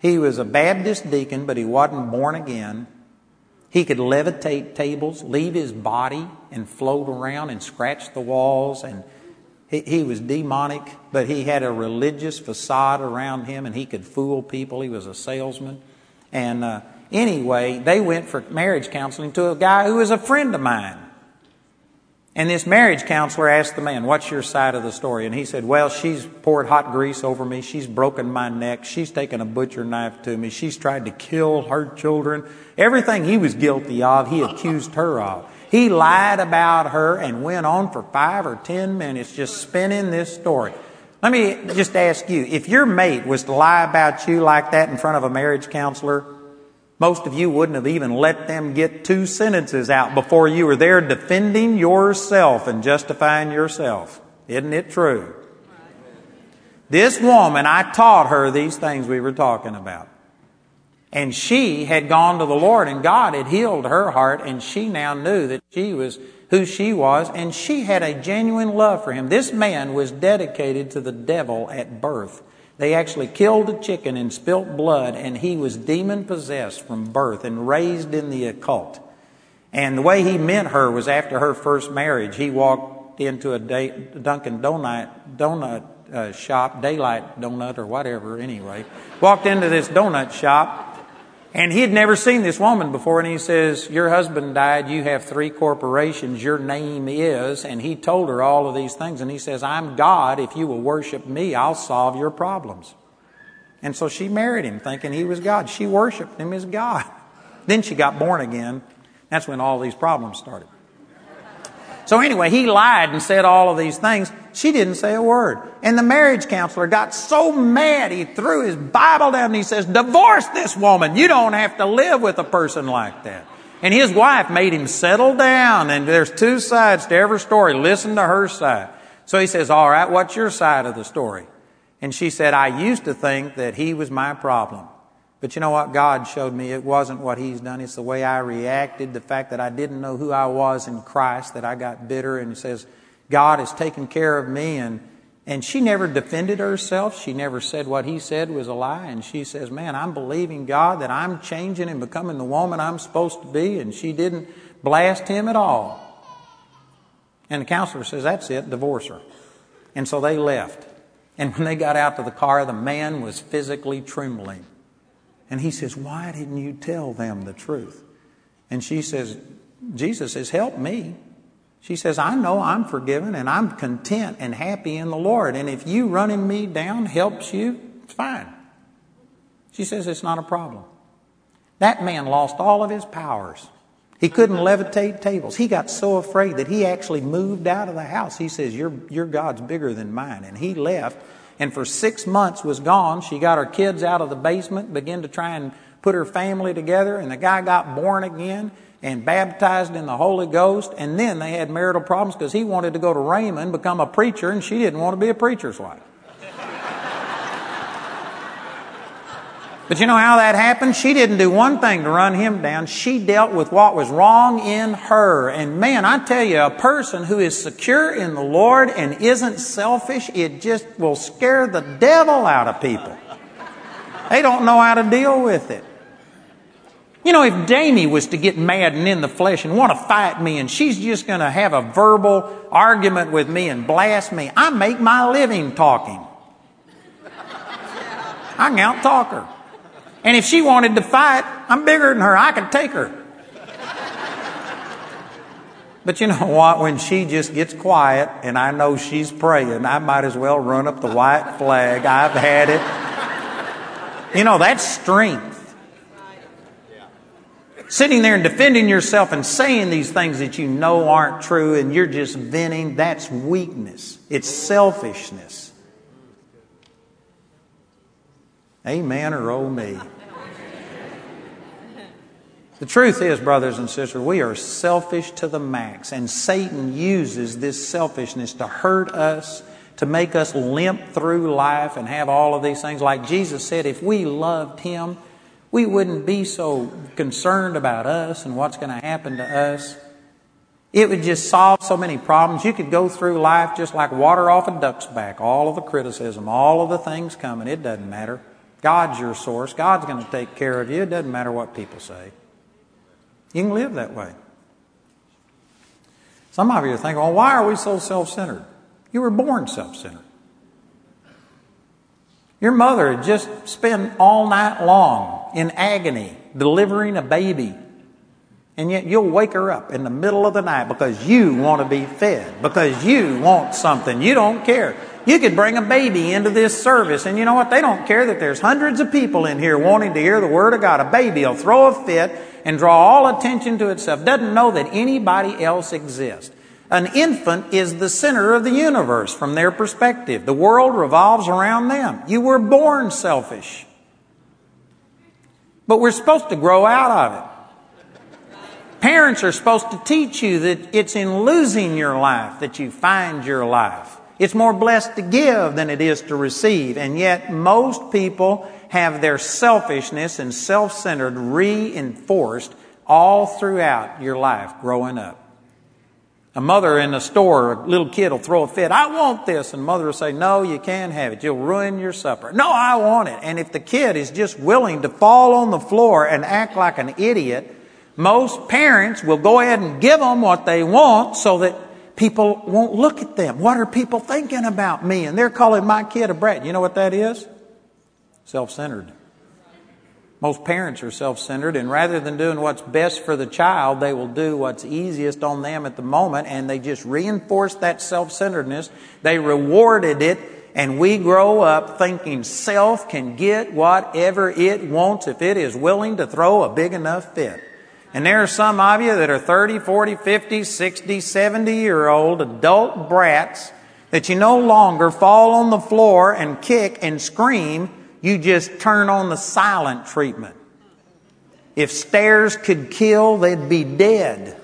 He was a Baptist deacon, but he wasn't born again. He could levitate tables, leave his body, and float around and scratch the walls. And he, he was demonic, but he had a religious facade around him, and he could fool people. He was a salesman. And uh, anyway, they went for marriage counseling to a guy who was a friend of mine. And this marriage counselor asked the man, What's your side of the story? And he said, Well, she's poured hot grease over me. She's broken my neck. She's taken a butcher knife to me. She's tried to kill her children. Everything he was guilty of, he accused her of. He lied about her and went on for five or ten minutes just spinning this story. Let me just ask you if your mate was to lie about you like that in front of a marriage counselor, most of you wouldn't have even let them get two sentences out before you were there defending yourself and justifying yourself. Isn't it true? This woman, I taught her these things we were talking about. And she had gone to the Lord and God had healed her heart and she now knew that she was who she was and she had a genuine love for him. This man was dedicated to the devil at birth. They actually killed a chicken and spilt blood, and he was demon possessed from birth and raised in the occult. And the way he met her was after her first marriage. He walked into a day, Dunkin' Donut, donut uh, shop, Daylight Donut or whatever, anyway. Walked into this donut shop and he had never seen this woman before, and he says, Your husband died, you have three corporations, your name is. And he told her all of these things, and he says, I'm God. If you will worship me, I'll solve your problems. And so she married him thinking he was God. She worshiped him as God. Then she got born again. That's when all these problems started. So anyway, he lied and said all of these things. She didn't say a word. And the marriage counselor got so mad he threw his Bible down and he says, divorce this woman. You don't have to live with a person like that. And his wife made him settle down and there's two sides to every story. Listen to her side. So he says, all right, what's your side of the story? And she said, I used to think that he was my problem. But you know what? God showed me it wasn't what He's done. It's the way I reacted, the fact that I didn't know who I was in Christ, that I got bitter and says, God has taken care of me and And she never defended herself. She never said what he said was a lie. And she says, Man, I'm believing God that I'm changing and becoming the woman I'm supposed to be. And she didn't blast him at all. And the counselor says, That's it, divorce her. And so they left. And when they got out to the car, the man was physically trembling. And he says, Why didn't you tell them the truth? And she says, Jesus says, Help me. She says, I know I'm forgiven and I'm content and happy in the Lord. And if you running me down helps you, it's fine. She says, It's not a problem. That man lost all of his powers. He couldn't levitate tables. He got so afraid that he actually moved out of the house. He says, Your, your God's bigger than mine. And he left and for six months was gone. She got her kids out of the basement, began to try and put her family together, and the guy got born again and baptized in the Holy Ghost, and then they had marital problems because he wanted to go to Rhema, become a preacher, and she didn't want to be a preacher's wife. But you know how that happened? She didn't do one thing to run him down. She dealt with what was wrong in her. And man, I tell you, a person who is secure in the Lord and isn't selfish, it just will scare the devil out of people. They don't know how to deal with it. You know, if Jamie was to get mad and in the flesh and want to fight me and she's just going to have a verbal argument with me and blast me, I make my living talking. I can out talk her. And if she wanted to fight, I'm bigger than her. I could take her. But you know what? When she just gets quiet and I know she's praying, I might as well run up the white flag. I've had it. You know, that's strength sitting there and defending yourself and saying these things that you know aren't true and you're just venting, that's weakness. It's selfishness. Amen or oh me. The truth is, brothers and sisters, we are selfish to the max, and Satan uses this selfishness to hurt us, to make us limp through life and have all of these things. Like Jesus said, if we loved Him, we wouldn't be so concerned about us and what's going to happen to us. It would just solve so many problems. You could go through life just like water off a duck's back. All of the criticism, all of the things coming. It doesn't matter. God's your source. God's going to take care of you. It doesn't matter what people say. You can live that way. Some of you are thinking, well, why are we so self centered? You were born self centered. Your mother had just spent all night long in agony delivering a baby. And yet you'll wake her up in the middle of the night because you want to be fed, because you want something. You don't care. You could bring a baby into this service, and you know what? They don't care that there's hundreds of people in here wanting to hear the Word of God. A baby will throw a fit and draw all attention to itself, doesn't know that anybody else exists. An infant is the center of the universe from their perspective. The world revolves around them. You were born selfish. But we're supposed to grow out of it. Parents are supposed to teach you that it's in losing your life that you find your life. It's more blessed to give than it is to receive. And yet, most people have their selfishness and self centered reinforced all throughout your life growing up. A mother in a store, a little kid will throw a fit. I want this. And mother will say, No, you can't have it. You'll ruin your supper. No, I want it. And if the kid is just willing to fall on the floor and act like an idiot, most parents will go ahead and give them what they want so that people won't look at them. What are people thinking about me? And they're calling my kid a brat. You know what that is? Self centered. Most parents are self centered, and rather than doing what's best for the child, they will do what's easiest on them at the moment, and they just reinforce that self centeredness. They rewarded it, and we grow up thinking self can get whatever it wants if it is willing to throw a big enough fit. And there are some of you that are 30, 40, 50, 60, 70 year old adult brats that you no longer fall on the floor and kick and scream you just turn on the silent treatment. If stares could kill, they'd be dead.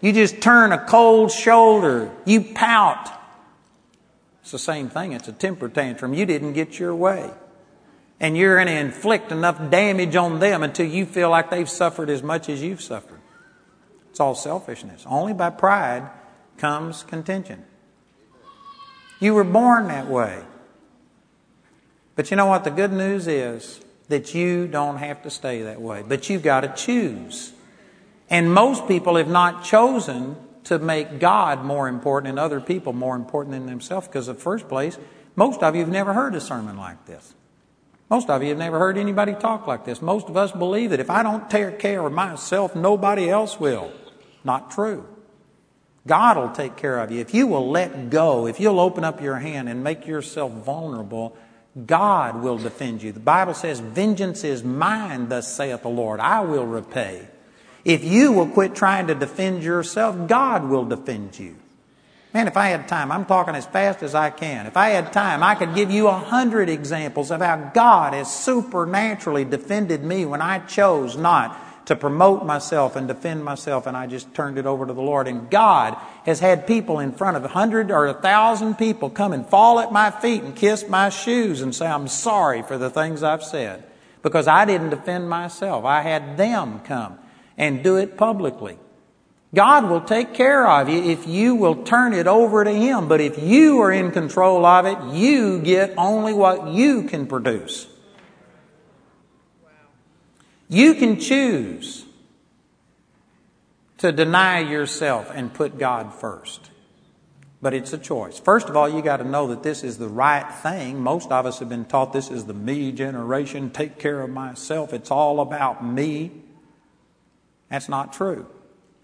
You just turn a cold shoulder. You pout. It's the same thing. It's a temper tantrum. You didn't get your way. And you're going to inflict enough damage on them until you feel like they've suffered as much as you've suffered. It's all selfishness. Only by pride comes contention. You were born that way. But you know what? The good news is that you don't have to stay that way, but you've got to choose. And most people have not chosen to make God more important and other people more important than themselves because, in the first place, most of you have never heard a sermon like this. Most of you have never heard anybody talk like this. Most of us believe that if I don't take care of myself, nobody else will. Not true. God will take care of you. If you will let go, if you'll open up your hand and make yourself vulnerable, God will defend you. The Bible says, Vengeance is mine, thus saith the Lord. I will repay. If you will quit trying to defend yourself, God will defend you. Man, if I had time, I'm talking as fast as I can. If I had time, I could give you a hundred examples of how God has supernaturally defended me when I chose not to promote myself and defend myself, and I just turned it over to the Lord. And God has had people in front of a hundred or a thousand people come and fall at my feet and kiss my shoes and say, I'm sorry for the things I've said. Because I didn't defend myself. I had them come and do it publicly. God will take care of you if you will turn it over to Him. But if you are in control of it, you get only what you can produce. You can choose to deny yourself and put God first. But it's a choice. First of all, you got to know that this is the right thing. Most of us have been taught this is the me generation, take care of myself. It's all about me. That's not true.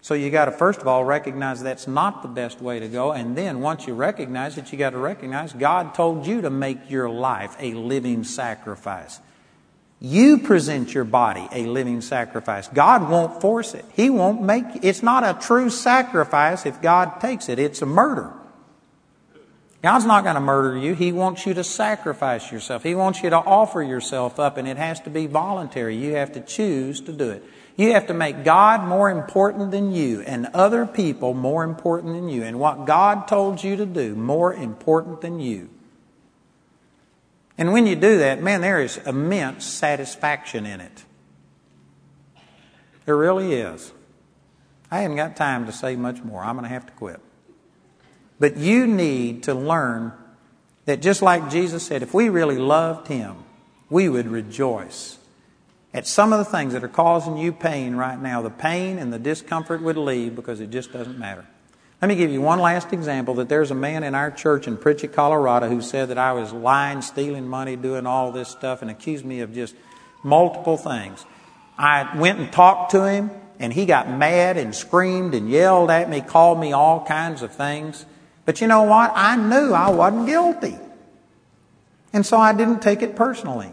So you got to first of all recognize that's not the best way to go. And then once you recognize it, you got to recognize God told you to make your life a living sacrifice. You present your body a living sacrifice. God won't force it. He won't make it. it's not a true sacrifice if God takes it. It's a murder. God's not going to murder you. He wants you to sacrifice yourself. He wants you to offer yourself up and it has to be voluntary. You have to choose to do it. You have to make God more important than you and other people more important than you and what God told you to do more important than you. And when you do that, man, there is immense satisfaction in it. There really is. I haven't got time to say much more. I'm going to have to quit. But you need to learn that just like Jesus said, if we really loved Him, we would rejoice at some of the things that are causing you pain right now. The pain and the discomfort would leave because it just doesn't matter. Let me give you one last example that there's a man in our church in Pritchett, Colorado, who said that I was lying, stealing money, doing all this stuff, and accused me of just multiple things. I went and talked to him, and he got mad and screamed and yelled at me, called me all kinds of things. But you know what? I knew I wasn't guilty. And so I didn't take it personally.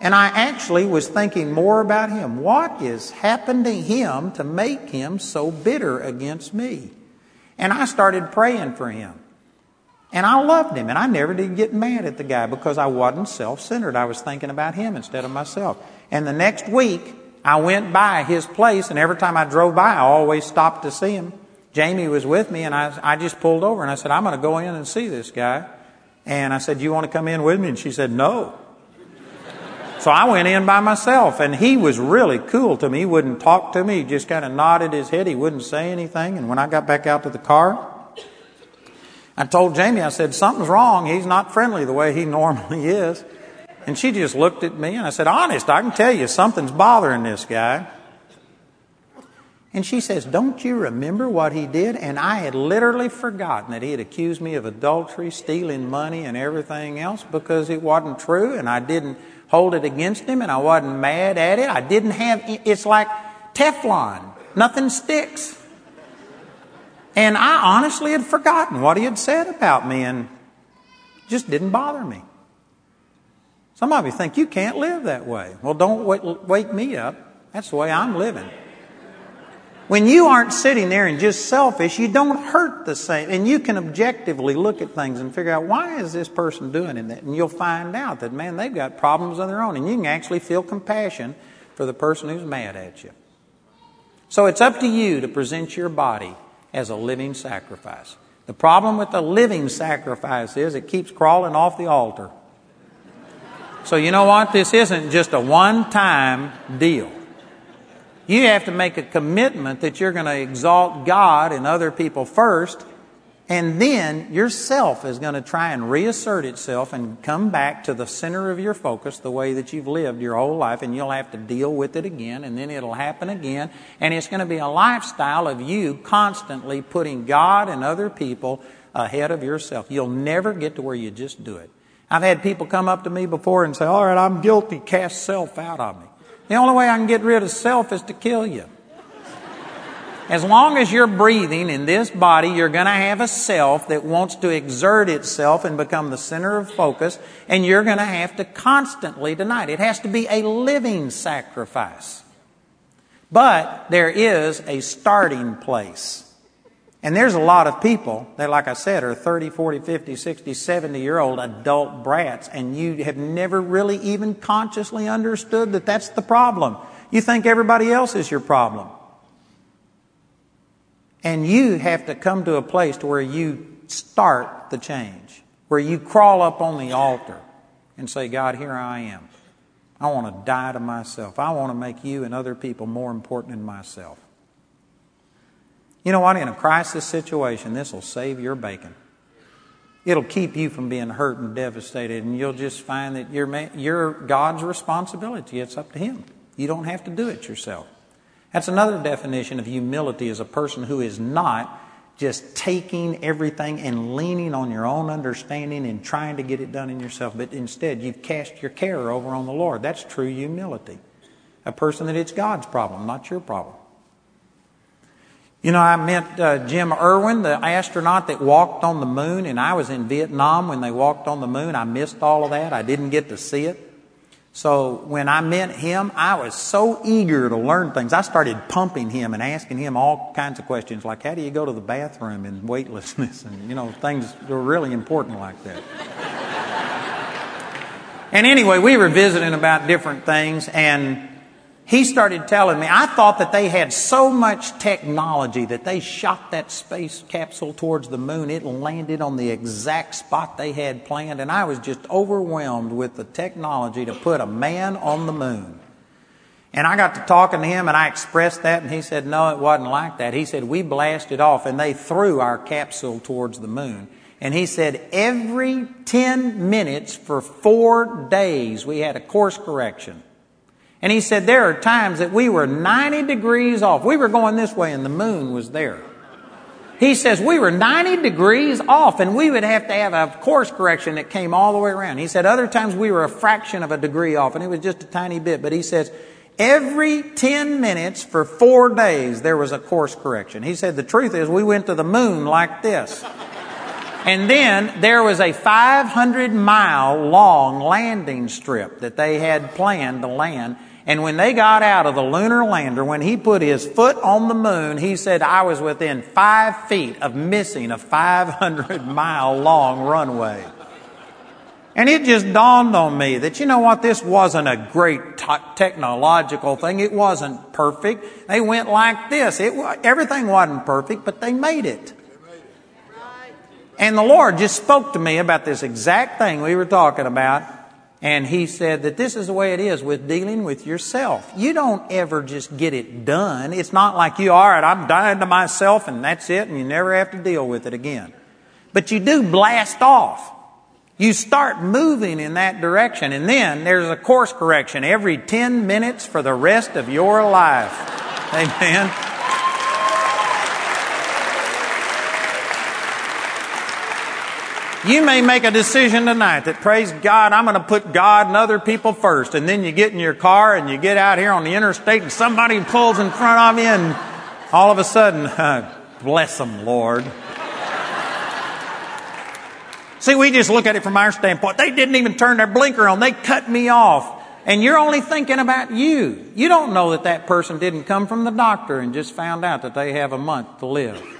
And I actually was thinking more about him. What has happened to him to make him so bitter against me? And I started praying for him. And I loved him, and I never did get mad at the guy because I wasn't self centered. I was thinking about him instead of myself. And the next week, I went by his place, and every time I drove by, I always stopped to see him. Jamie was with me, and I, I just pulled over and I said, I'm going to go in and see this guy. And I said, you want to come in with me? And she said, No. So I went in by myself, and he was really cool to me. He wouldn't talk to me. He just kind of nodded his head. He wouldn't say anything. And when I got back out to the car, I told Jamie, I said, something's wrong. He's not friendly the way he normally is. And she just looked at me, and I said, honest, I can tell you something's bothering this guy. And she says, Don't you remember what he did? And I had literally forgotten that he had accused me of adultery, stealing money, and everything else because it wasn't true, and I didn't hold it against him and I wasn't mad at it. I didn't have, it's like Teflon. Nothing sticks. And I honestly had forgotten what he had said about me and just didn't bother me. Some of you think you can't live that way. Well, don't wake me up. That's the way I'm living. When you aren't sitting there and just selfish, you don't hurt the same. And you can objectively look at things and figure out why is this person doing it? And you'll find out that, man, they've got problems of their own. And you can actually feel compassion for the person who's mad at you. So it's up to you to present your body as a living sacrifice. The problem with the living sacrifice is it keeps crawling off the altar. So you know what? This isn't just a one time deal. You have to make a commitment that you're going to exalt God and other people first, And then yourself is going to try and reassert itself and come back to the center of your focus the way that you've lived your whole life, and you'll have to deal with it again, and then it'll happen again. And it's going to be a lifestyle of you constantly putting God and other people ahead of yourself. You'll never get to where you just do it. I've had people come up to me before and say, All right, I'm guilty, cast self out of me. The only way I can get rid of self is to kill you. As long as you're breathing in this body, you're going to have a self that wants to exert itself and become the center of focus, and you're going to have to constantly deny it. It has to be a living sacrifice. But there is a starting place. And there's a lot of people that, like I said, are 30, 40, 50, 60, 70 year old adult brats, and you have never really even consciously understood that that's the problem. You think everybody else is your problem. And you have to come to a place to where you start the change, where you crawl up on the altar and say, God, here I am. I want to die to myself. I want to make you and other people more important than myself. You know what? In a crisis situation, this will save your bacon. It'll keep you from being hurt and devastated, and you'll just find that you're, you're God's responsibility. It's up to Him. You don't have to do it yourself. That's another definition of humility as a person who is not just taking everything and leaning on your own understanding and trying to get it done in yourself, but instead you've cast your care over on the Lord. That's true humility. A person that it's God's problem, not your problem. You know, I met uh, Jim Irwin, the astronaut that walked on the moon, and I was in Vietnam when they walked on the moon. I missed all of that. I didn't get to see it. So when I met him, I was so eager to learn things. I started pumping him and asking him all kinds of questions like, how do you go to the bathroom in weightlessness? And, you know, things that were really important like that. and anyway, we were visiting about different things and he started telling me, I thought that they had so much technology that they shot that space capsule towards the moon. It landed on the exact spot they had planned, and I was just overwhelmed with the technology to put a man on the moon. And I got to talking to him, and I expressed that, and he said, No, it wasn't like that. He said, We blasted off, and they threw our capsule towards the moon. And he said, Every 10 minutes for four days, we had a course correction. And he said, There are times that we were 90 degrees off. We were going this way and the moon was there. He says, We were 90 degrees off and we would have to have a course correction that came all the way around. He said, Other times we were a fraction of a degree off and it was just a tiny bit. But he says, Every 10 minutes for four days there was a course correction. He said, The truth is, we went to the moon like this. And then there was a 500 mile long landing strip that they had planned to land. And when they got out of the lunar lander, when he put his foot on the moon, he said, I was within five feet of missing a 500 mile long runway. And it just dawned on me that, you know what, this wasn't a great t- technological thing. It wasn't perfect. They went like this. It, everything wasn't perfect, but they made it. And the Lord just spoke to me about this exact thing we were talking about. And He said that this is the way it is with dealing with yourself. You don't ever just get it done. It's not like you, all right, I'm dying to myself and that's it and you never have to deal with it again. But you do blast off. You start moving in that direction and then there's a course correction every 10 minutes for the rest of your life. Amen. You may make a decision tonight that, praise God, I'm going to put God and other people first. And then you get in your car and you get out here on the interstate and somebody pulls in front of you and all of a sudden, uh, bless them, Lord. See, we just look at it from our standpoint. They didn't even turn their blinker on. They cut me off. And you're only thinking about you. You don't know that that person didn't come from the doctor and just found out that they have a month to live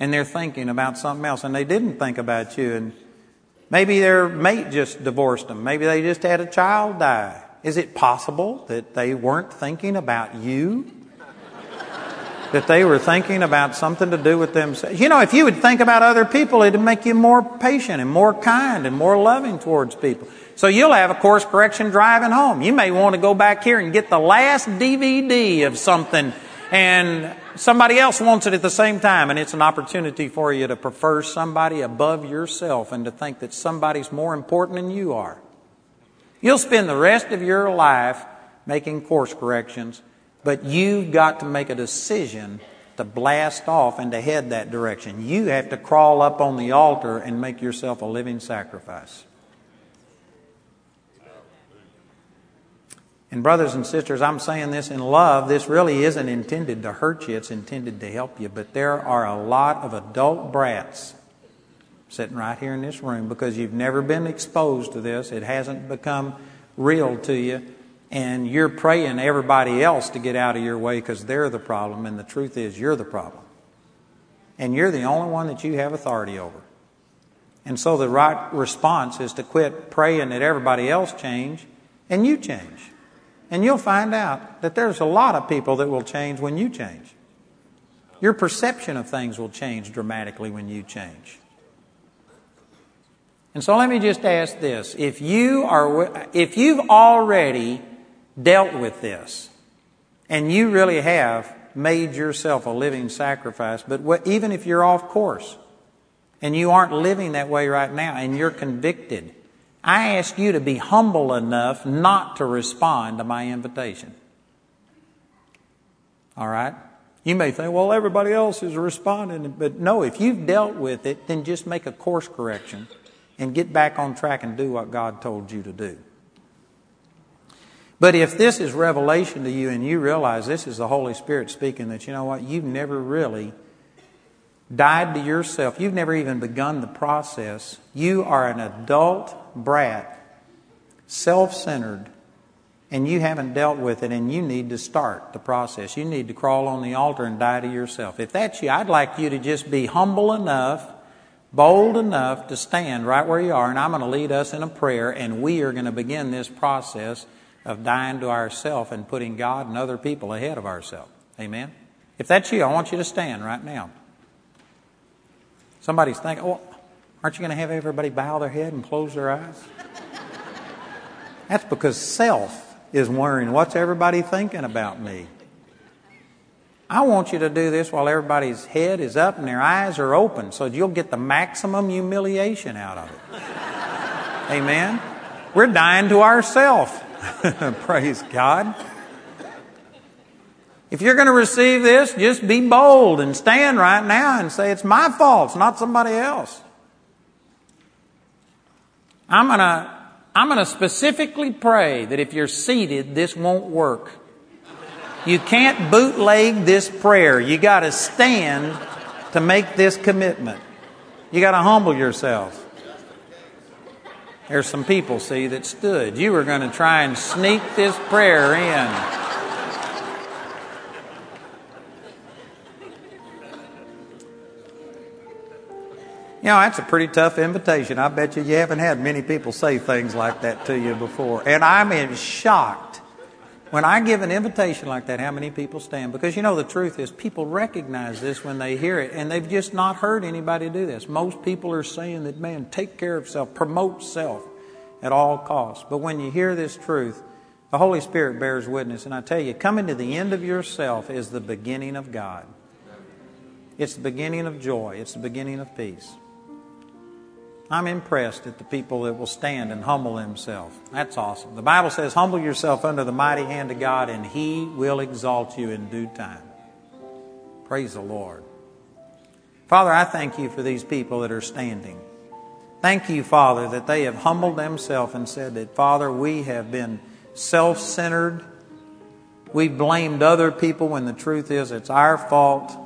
and they're thinking about something else and they didn't think about you and maybe their mate just divorced them. Maybe they just had a child die. Is it possible that they weren't thinking about you? That they were thinking about something to do with themselves? You know if you would think about other people it'd make you more patient and more kind and more loving towards people. So you'll have a course correction driving home. You may want to go back here and get the last dvd of something and somebody else wants it at the same time, and it's an opportunity for you to prefer somebody above yourself and to think that somebody's more important than you are. You'll spend the rest of your life making course corrections, but you've got to make a decision to blast off and to head that direction. You have to crawl up on the altar and make yourself a living sacrifice. And, brothers and sisters, I'm saying this in love. This really isn't intended to hurt you, it's intended to help you. But there are a lot of adult brats sitting right here in this room because you've never been exposed to this. It hasn't become real to you. And you're praying everybody else to get out of your way because they're the problem. And the truth is, you're the problem. And you're the only one that you have authority over. And so the right response is to quit praying that everybody else change and you change. And you'll find out that there's a lot of people that will change when you change. Your perception of things will change dramatically when you change. And so let me just ask this. If you are, if you've already dealt with this, and you really have made yourself a living sacrifice, but what, even if you're off course, and you aren't living that way right now, and you're convicted, I ask you to be humble enough not to respond to my invitation. All right? You may think, well, everybody else is responding. But no, if you've dealt with it, then just make a course correction and get back on track and do what God told you to do. But if this is revelation to you and you realize this is the Holy Spirit speaking, that you know what, you've never really died to yourself, you've never even begun the process, you are an adult brat, self centered, and you haven't dealt with it, and you need to start the process. You need to crawl on the altar and die to yourself. If that's you, I'd like you to just be humble enough, bold enough to stand right where you are, and I'm going to lead us in a prayer, and we are going to begin this process of dying to ourselves and putting God and other people ahead of ourselves. Amen? If that's you, I want you to stand right now. Somebody's thinking, oh, Aren't you going to have everybody bow their head and close their eyes? That's because self is worrying, what's everybody thinking about me? I want you to do this while everybody's head is up and their eyes are open so you'll get the maximum humiliation out of it. Amen? We're dying to ourself. Praise God. If you're going to receive this, just be bold and stand right now and say, It's my fault, it's not somebody else. I'm going to I'm going to specifically pray that if you're seated, this won't work. You can't bootleg this prayer. You got to stand to make this commitment. You got to humble yourself. There's some people, see, that stood. You were going to try and sneak this prayer in. You know, that's a pretty tough invitation. I bet you you haven't had many people say things like that to you before. And I'm in shocked when I give an invitation like that, how many people stand. Because you know, the truth is, people recognize this when they hear it, and they've just not heard anybody do this. Most people are saying that, man, take care of self, promote self at all costs. But when you hear this truth, the Holy Spirit bears witness. And I tell you, coming to the end of yourself is the beginning of God. It's the beginning of joy. It's the beginning of peace. I'm impressed at the people that will stand and humble themselves. That's awesome. The Bible says, Humble yourself under the mighty hand of God, and He will exalt you in due time. Praise the Lord. Father, I thank you for these people that are standing. Thank you, Father, that they have humbled themselves and said that, Father, we have been self centered. We've blamed other people when the truth is it's our fault.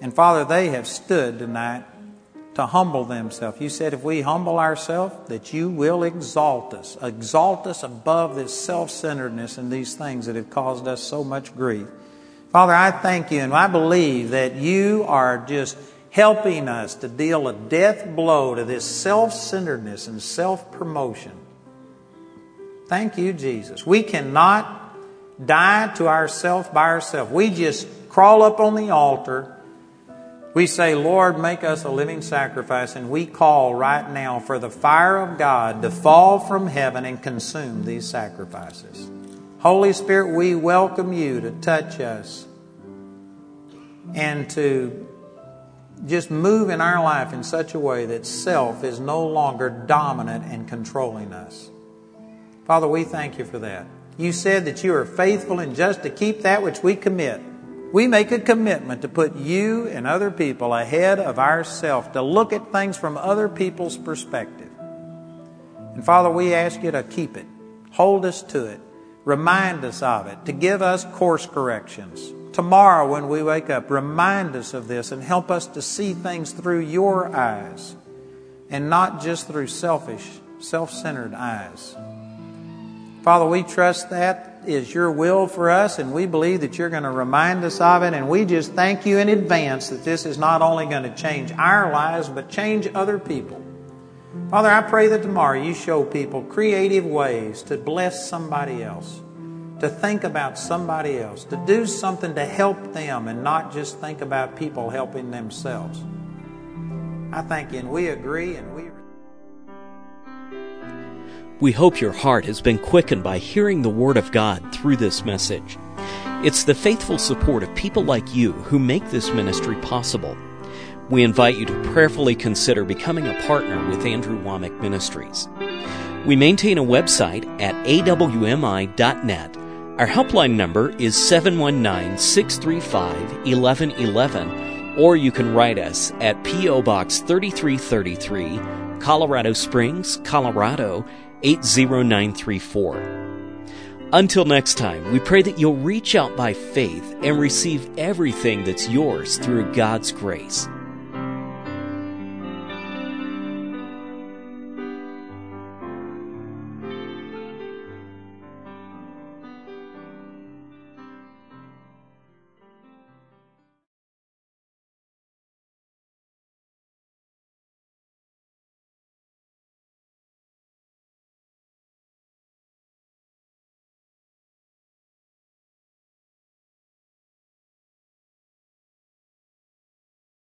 And Father, they have stood tonight to humble themselves. You said if we humble ourselves, that you will exalt us, exalt us above this self centeredness and these things that have caused us so much grief. Father, I thank you and I believe that you are just helping us to deal a death blow to this self centeredness and self promotion. Thank you, Jesus. We cannot die to ourselves by ourselves. We just crawl up on the altar we say, Lord, make us a living sacrifice, and we call right now for the fire of God to fall from heaven and consume these sacrifices. Holy Spirit, we welcome you to touch us and to just move in our life in such a way that self is no longer dominant and controlling us. Father, we thank you for that. You said that you are faithful and just to keep that which we commit. We make a commitment to put you and other people ahead of ourselves, to look at things from other people's perspective. And Father, we ask you to keep it, hold us to it, remind us of it, to give us course corrections. Tomorrow, when we wake up, remind us of this and help us to see things through your eyes and not just through selfish, self centered eyes. Father, we trust that is your will for us, and we believe that you're going to remind us of it. And we just thank you in advance that this is not only going to change our lives, but change other people. Father, I pray that tomorrow you show people creative ways to bless somebody else, to think about somebody else, to do something to help them and not just think about people helping themselves. I thank you, and we agree, and we. We hope your heart has been quickened by hearing the Word of God through this message. It's the faithful support of people like you who make this ministry possible. We invite you to prayerfully consider becoming a partner with Andrew Wommack Ministries. We maintain a website at awmi.net. Our helpline number is 719 635 1111, or you can write us at P.O. Box 3333, Colorado Springs, Colorado 80934. Until next time, we pray that you'll reach out by faith and receive everything that's yours through God's grace.